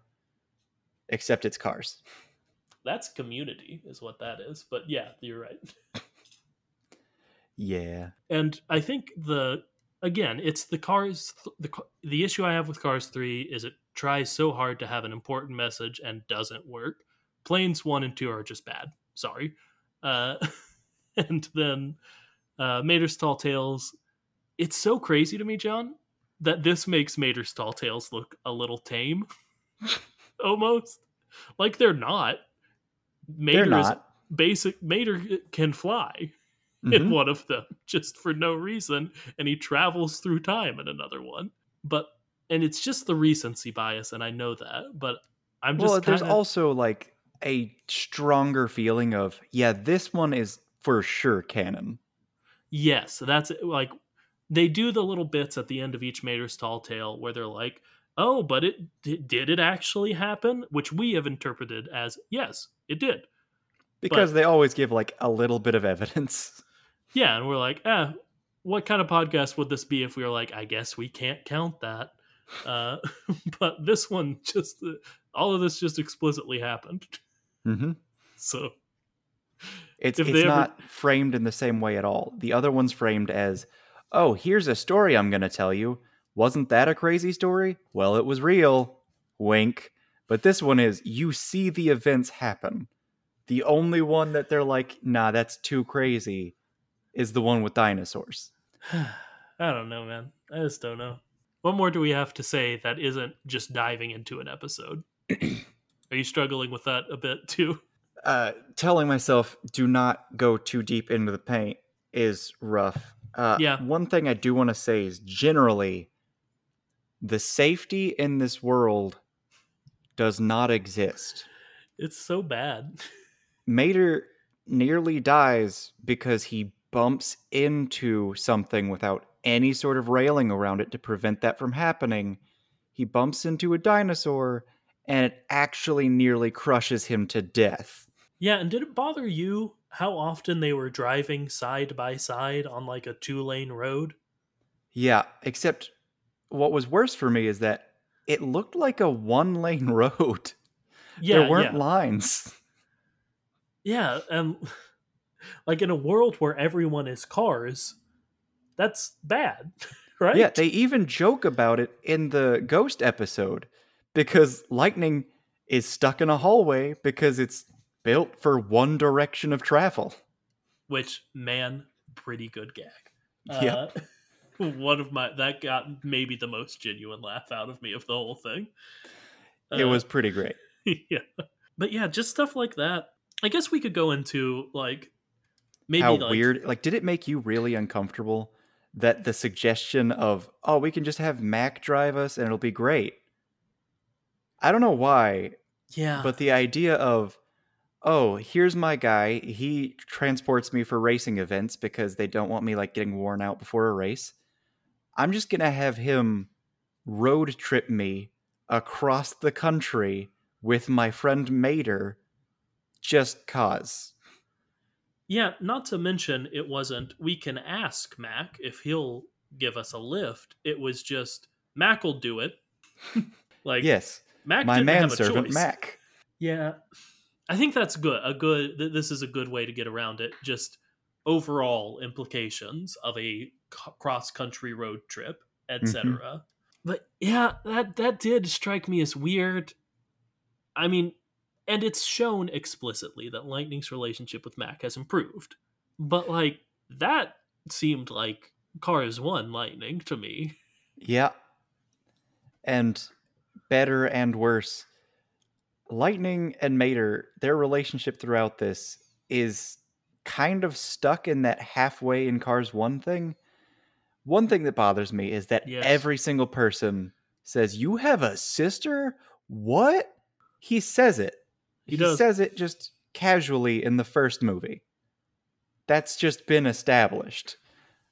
S1: except it's cars?
S2: That's community is what that is. But yeah, you're right. [laughs]
S1: Yeah.
S2: and I think the again, it's the cars. The the issue I have with Cars Three is it tries so hard to have an important message and doesn't work. Planes One and Two are just bad. Sorry, uh, [laughs] and then uh, Mater's Tall Tales. It's so crazy to me, John, that this makes Mater's Tall Tales look a little tame, [laughs] almost like they're not.
S1: They're
S2: Mater is
S1: not.
S2: basic. Mater can fly [laughs] in
S1: Mhm.
S2: one of them [laughs] just for no reason and he travels through time in another one but and it's just the recency bias and i know that but i'm just
S1: well, there's
S2: kinda-
S1: also like a stronger feeling of yeah, this one is for sure canon.
S2: Yes that's it, like they do the little bits at the end of each mater's tall tale where they're like oh but it did, it actually happen which we have interpreted as yes it did
S1: Because they always give like a little bit of evidence.
S2: yeah and we're like eh what kind of podcast would this be if we were like i guess we can't count that uh [laughs] but this one just all of this just explicitly happened
S1: Mm-hmm.
S2: so
S1: It's
S2: If
S1: it's
S2: ever-
S1: not framed in the same way at all. The other one's framed as, oh, here's a story I'm gonna tell you. Wasn't that a crazy story? Well, it was real. Wink. But this one is you see the events happen. The only one that they're like, nah, that's too crazy, is the one with dinosaurs. [sighs]
S2: i don't know man i just don't know what more do we have to say that isn't just diving into an episode [clears throat] Are you struggling with that a bit too?
S1: Uh, telling myself do not go too deep into the paint is rough. Uh,
S2: Yeah.
S1: One thing I do want to say is generally, the safety in this world does not exist.
S2: It's so bad.
S1: Mater nearly dies because he bumps into something without any sort of railing around it to prevent that from happening. He bumps into a dinosaur and it actually nearly crushes him to death.
S2: Yeah, and did it bother you how often they were driving side by side on like a two lane road?
S1: Yeah, except what was worse for me is that it looked like a one lane [laughs] road.
S2: Yeah,
S1: there weren't
S2: yeah.
S1: lines.
S2: Yeah, and [laughs] like in a world where everyone is cars, that's bad, [laughs] right?
S1: Yeah, they even joke about it in the ghost episode because lightning is stuck in a hallway because it's built for one direction of travel.
S2: Which man, pretty good gag.
S1: Yeah.
S2: Uh, [laughs] one of my that got maybe the most genuine laugh out of me of the whole thing.
S1: it
S2: Uh,
S1: was pretty great. [laughs]
S2: yeah, but yeah, just stuff like that. I guess we could go into like maybe
S1: How
S2: like,
S1: weird. Like, did it make you really uncomfortable that the suggestion of, oh, we can just have Mack drive us and it'll be great? I don't know why,
S2: Yeah,
S1: but the idea of oh here's my guy he transports me for racing events because they don't want me like getting worn out before a race i'm just gonna have him road trip me across the country with my friend mater just cause
S2: Yeah, not to mention it wasn't we can ask Mack if he'll give us a lift. It was just Mack will do it. [laughs] like
S1: yes
S2: Mack
S1: my
S2: didn't have a
S1: manservant
S2: choice.
S1: mack
S2: Yeah. I think that's good. A good th- this is a good way to get around it. Just overall implications of a cross country road trip, etc. Mm-hmm. But yeah, that that did strike me as weird. I mean, and it's shown explicitly that Lightning's relationship with Mack has improved. But like that seemed like Cars 1 Lightning to me.
S1: yeah and better and worse lightning and mater their relationship throughout this is kind of stuck in that halfway in cars one thing. One thing that bothers me is that
S2: Yes.
S1: every single person says you have a sister? What? He says it.
S2: He
S1: he, says it just casually in the first movie. That's just been established.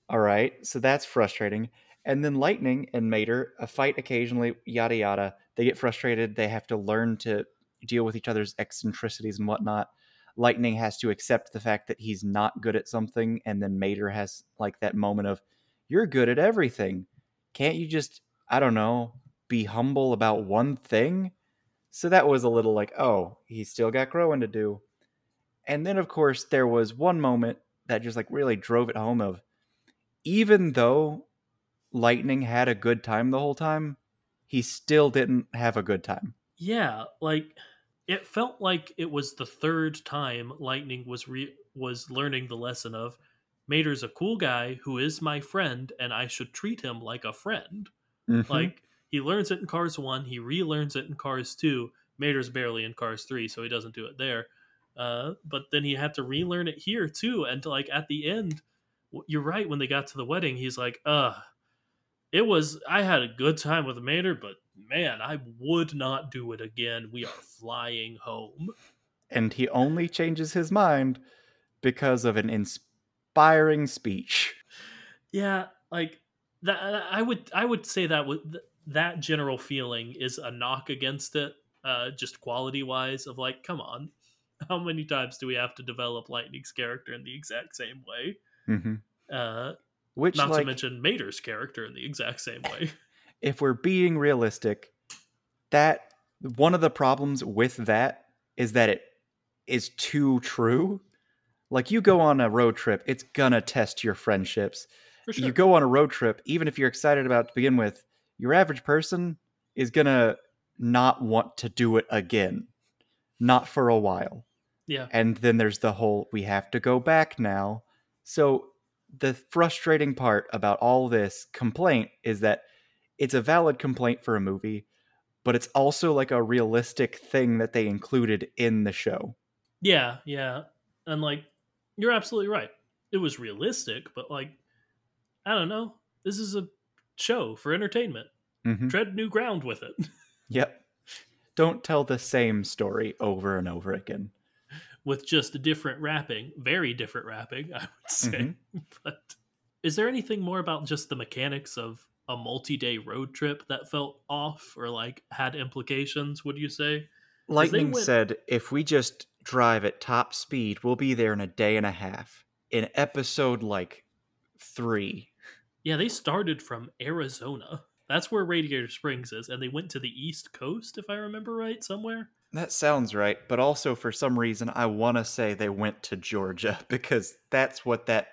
S1: All right? So that's frustrating. And then lightning and mater a fight occasionally yada yada. They get frustrated. They have to learn to deal with each other's eccentricities and whatnot lightning has to accept the fact that he's not good at something and then mater has like that moment of you're good at everything. Can't you just i don't know be humble about one thing? So that was a little like oh he's still got growing to do. And then of course there was one moment that just like really drove it home of even though lightning had a good time the whole time he still didn't have a good time.
S2: Yeah, like it felt like it was the third time Lightning was re- was learning the lesson of Mater's a cool guy who is my friend and I should treat him like a friend.
S1: Mhm.
S2: Like he learns it in Cars 1, he relearns it in Cars 2. Mater's barely in Cars 3, so he doesn't do it there. Uh, but then he had to relearn it here too and like at the end you're right when they got to the wedding he's like, "Uh, it was I had a good time with Mater, but man, I would not do it again. We are flying home."
S1: and he only changes his mind because of an inspiring speech
S2: Yeah, like that. I would I would say that would that general feeling is a knock against it, uh, just quality wise. Of like, come on, [laughs] how many times do we have to develop Lightning's character in the exact same way?
S1: hmm
S2: Uh,
S1: which
S2: not to mention Mater's character in the exact same [laughs] way.
S1: if we're being realistic, that one of the problems with that is that it is too true. Like you go on a road trip, it's gonna test your friendships.
S2: Sure.
S1: You go on a road trip, even if you're excited about it to begin with, your average person is gonna not want to do it again. Not for a while.
S2: yeah.
S1: And then there's the whole we have to go back now. So the frustrating part about all this complaint is that it's a valid complaint for a movie, but it's also like a realistic thing that they included in the show.
S2: Yeah, yeah. And like you're absolutely right. It was realistic, but like I don't know. This is a show for entertainment.
S1: Mhm.
S2: Tread new ground with it. [laughs]
S1: Yep. Don't tell the same story over and over again.
S2: With just a different wrapping, very different wrapping, [laughs] I would say.
S1: Mhm.
S2: But is there anything more about just the mechanics of a multi-day road trip that felt off or like had implications, would you say?
S1: Lightning
S2: went-
S1: said if we just drive at top speed, we'll be there in a day and a half. In episode like three.
S2: Yeah, they started from Arizona. That's where Radiator Springs is, and they went to the East Coast, if I remember right, somewhere.
S1: That sounds right, but also for some reason I want to say they went to Georgia [laughs] because that's what that.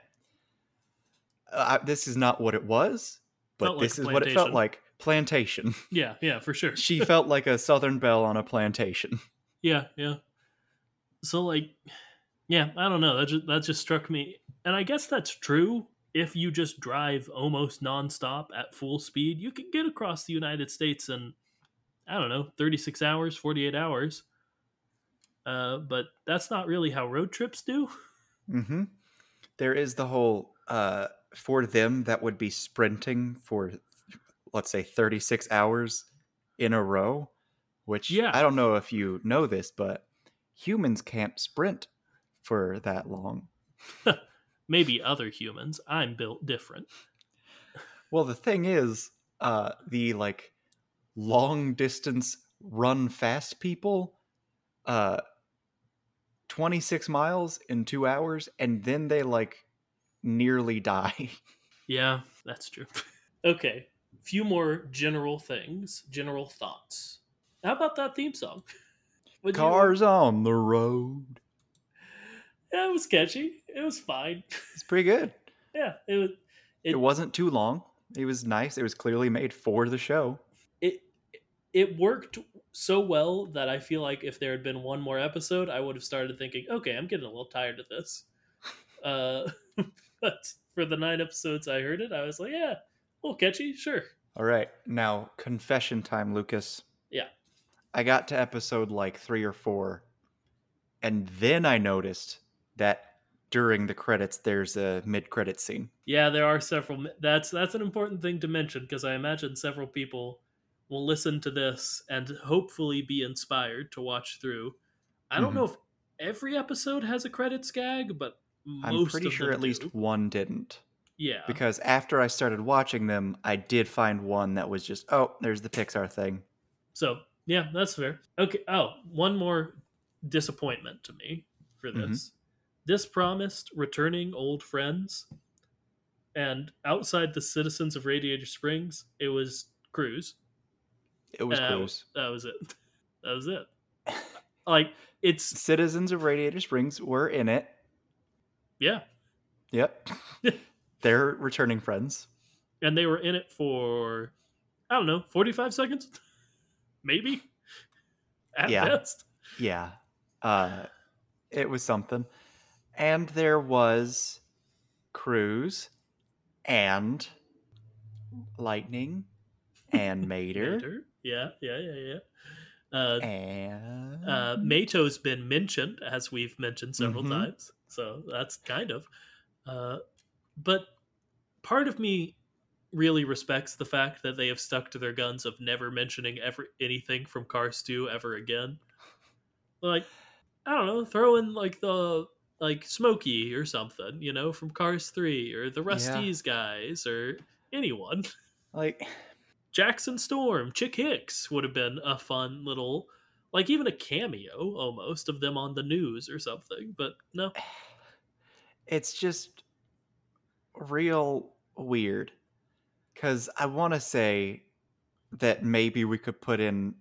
S1: Uh, this is not what it was, but
S2: Felt like
S1: this is what it felt like. Plantation. [laughs]
S2: Yeah, yeah, for sure.
S1: she [laughs] felt like a Southern belle on a plantation.
S2: Yeah, yeah. So like, yeah, I don't know. That just that just struck me, and I guess that's true. If you just drive almost nonstop at full speed, you can get across the United States in I don't know, thirty six hours, forty eight hours. Uh, but that's not really how road trips do. [laughs]
S1: Mm-hmm. There is the whole uh, for them that would be sprinting for, let's say, thirty six hours in a row. Which
S2: Yeah.
S1: I don't know if you know this, but humans can't sprint for that long. [laughs]
S2: Maybe other humans. I'm built different.
S1: Well, the thing is, uh, the like long distance run fast people, uh, 26 miles in two hours, and then they like nearly [laughs] die.
S2: Yeah, that's true. [laughs] okay, few more general things, general thoughts. How about that theme song? [laughs] You-
S1: Cars on the road.
S2: Yeah, it was catchy. It was fine.
S1: It's pretty good.
S2: yeah, it was.
S1: It,
S2: It-
S1: wasn't too long. It was nice. It was clearly made for the show.
S2: It worked so well that I feel like if there had been one more episode, I would have started thinking, okay, I'm getting a little tired of this. [laughs] Uh, [laughs] but for the nine episodes I heard it, I was like, yeah, a little catchy, sure.
S1: All right. Now, confession time, Lucas.
S2: Yeah.
S1: I got to episode like three or four, and then I noticed that during the credits, there's a mid credit scene.
S2: Yeah, there are several. That's that's an important thing to mention because I imagine several people will listen to this and hopefully be inspired to watch through. I don't
S1: Mhm.
S2: know if every episode has a credits gag, but most
S1: I'm pretty
S2: of
S1: sure
S2: them
S1: at least
S2: do.
S1: one didn't.
S2: Yeah,
S1: Because after I started watching them, I did find one that was just, oh, there's the Pixar thing.
S2: So yeah, that's fair. Okay. Oh, one more disappointment to me for
S1: Mhm.
S2: this. This promised returning old friends, and outside the citizens of Radiator Springs, it was Cruz.
S1: It was
S2: Uh,
S1: Cruz.
S2: That was it. [laughs] That was it. Like it's
S1: Citizens of Radiator Springs were in it.
S2: yeah,
S1: Yep. [laughs] They're returning friends.
S2: and they were in it for I don't know, forty five seconds, maybe at
S1: Yeah.
S2: best.
S1: Yeah. Uh, it was something. And there was Cruz and Lightning and [laughs] Mater.
S2: Mater. Yeah, yeah, yeah, yeah. Uh,
S1: And
S2: uh, Mato's been mentioned, as we've mentioned several
S1: Mhm.
S2: times. So that's kind of. Uh, but part of me really respects the fact that they have stuck to their guns of never mentioning ever anything from Cars 2 ever again. Like, I don't know, throw in like the like Smokey or something, you know, from Cars 3 or the
S1: Yeah.
S2: Guys or anyone.
S1: like
S2: Jackson Storm, Chick Hicks would have been a fun little, like even a cameo almost of them on the news or something. But no, [sighs]
S1: it's just real weird because i want to say that maybe we could put in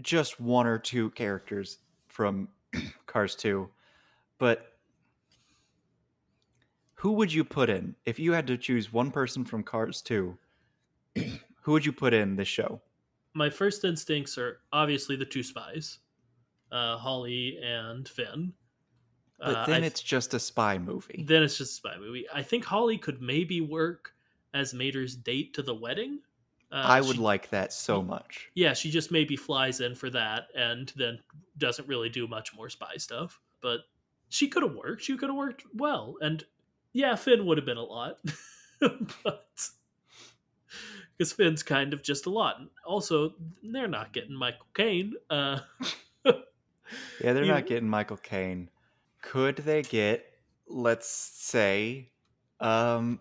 S1: just one or two characters from [clears throat] cars 2 but who would you put in if you had to choose one person from cars 2 who would you put in this show
S2: my first instincts are obviously the two spies, uh, Holley and Finn.
S1: but
S2: Uh,
S1: then
S2: I-
S1: it's just a spy movie
S2: then it's just a spy movie. I think Holley could maybe work as Mater's date to the wedding. Uh,
S1: I would
S2: she-
S1: like that so much.
S2: yeah, she just maybe flies in for that and then doesn't really do much more spy stuff. But she could have worked. She could have worked well. And yeah, Finn would have been a lot. [laughs] but because Finn's kind of just a lot. Also, they're not getting Michael Caine. Uh, [laughs]
S1: Yeah, they're
S2: You-
S1: not getting Michael Caine. Could they get, let's say, um,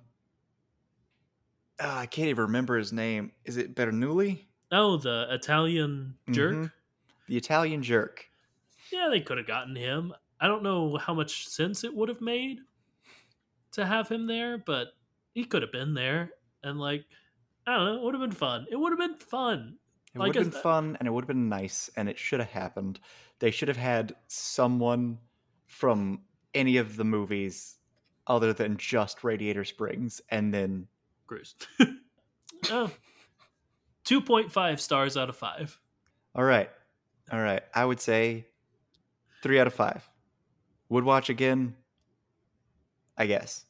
S1: ah, I can't even remember his name. Is it Bernoulli?
S2: oh, the Italian jerk.
S1: Mhm. The Italian jerk.
S2: Yeah, they could have gotten him. I don't know how much sense it would have made to have him there, but he could have been there. And like, I don't know, it would have been fun. It would have been fun.
S1: It
S2: Like
S1: would have been fun and it would have been nice and it should have happened. They should have had someone from any of the movies other than just Radiator Springs and then
S2: Bruce. [laughs] oh, 2.5 stars out of 5.
S1: all right. All right. I would say 3 out of 5. Would watch again? I guess.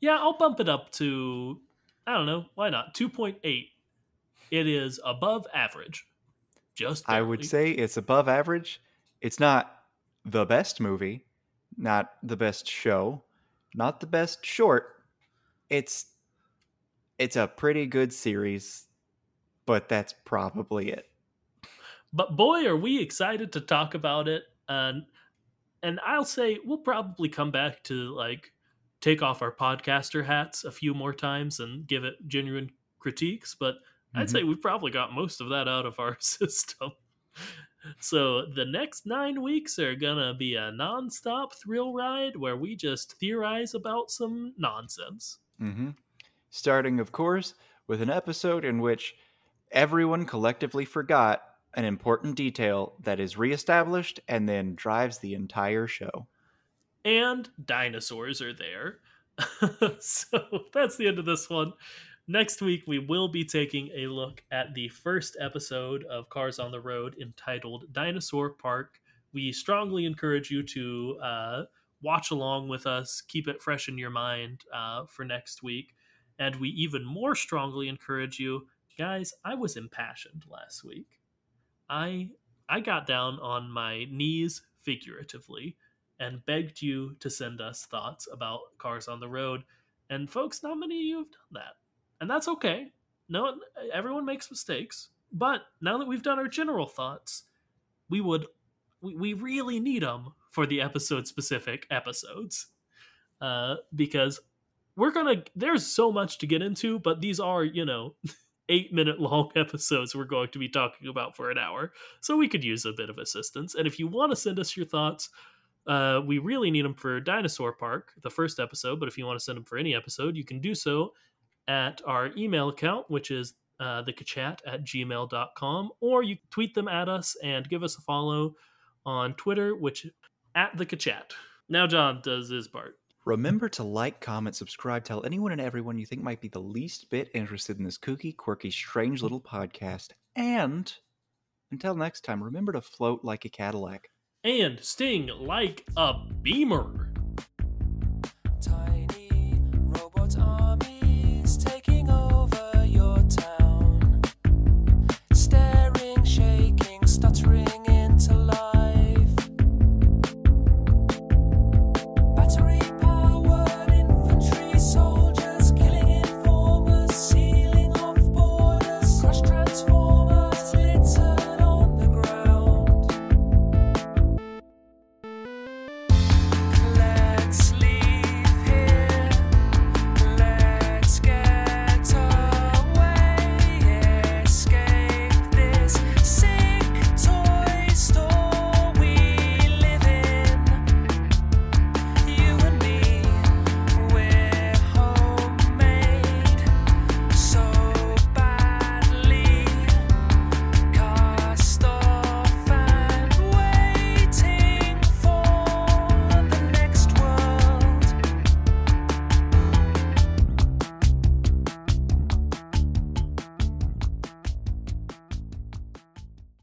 S2: Yeah, I'll bump it up to, I don't know, why not? 2.8. It is above average. Just
S1: I would say it's above average. It's not the best movie, not the best show, not the best short. It's it's a pretty good series, but that's probably it.
S2: But boy, are we excited to talk about it. And and I'll say we'll probably come back to like take off our podcaster hats a few more times and give it genuine critiques. But I'd
S1: Mhm.
S2: say we've probably got most of that out of our [laughs] system. So the next nine weeks are gonna be a nonstop thrill ride where we just theorize about some nonsense.
S1: hmm Starting, of course, with an episode in which everyone collectively forgot an important detail that is reestablished and then drives the entire show.
S2: And dinosaurs are there. [laughs] so that's the end of this one. Next week, we will be taking a look at the first episode of Cars on the Road entitled Dinosaur Park. We strongly encourage you to uh, watch along with us, keep it fresh in your mind uh, for next week. And we even more strongly encourage you, guys. I was impassioned last week. I I got down on my knees figuratively and begged you to send us thoughts about cars on the road. And folks, not many of you have done that. And that's okay. No, everyone makes mistakes. But now that we've done our general thoughts, we would we, we really need them for the episode specific episodes. Uh, because we're gonna there's so much to get into, but these are, you know, [laughs] eight minute long [laughs] episodes we're going to be talking about for an hour. So we could use a bit of assistance. And if you want to send us your thoughts, uh, we really need them for Dinosaur Park, the first episode. But if you want to send them for any episode, you can do so at our email account, which is uh, thekachat at gmail.com, or you tweet them at us and give us a follow on Twitter, which at the Kachat. Now John does his part.
S1: Remember to like, comment, subscribe, tell anyone and everyone you think might be the least bit interested in this kooky, quirky, strange little podcast. And until next time, remember to float like a Cadillac.
S2: And sting like a beamer.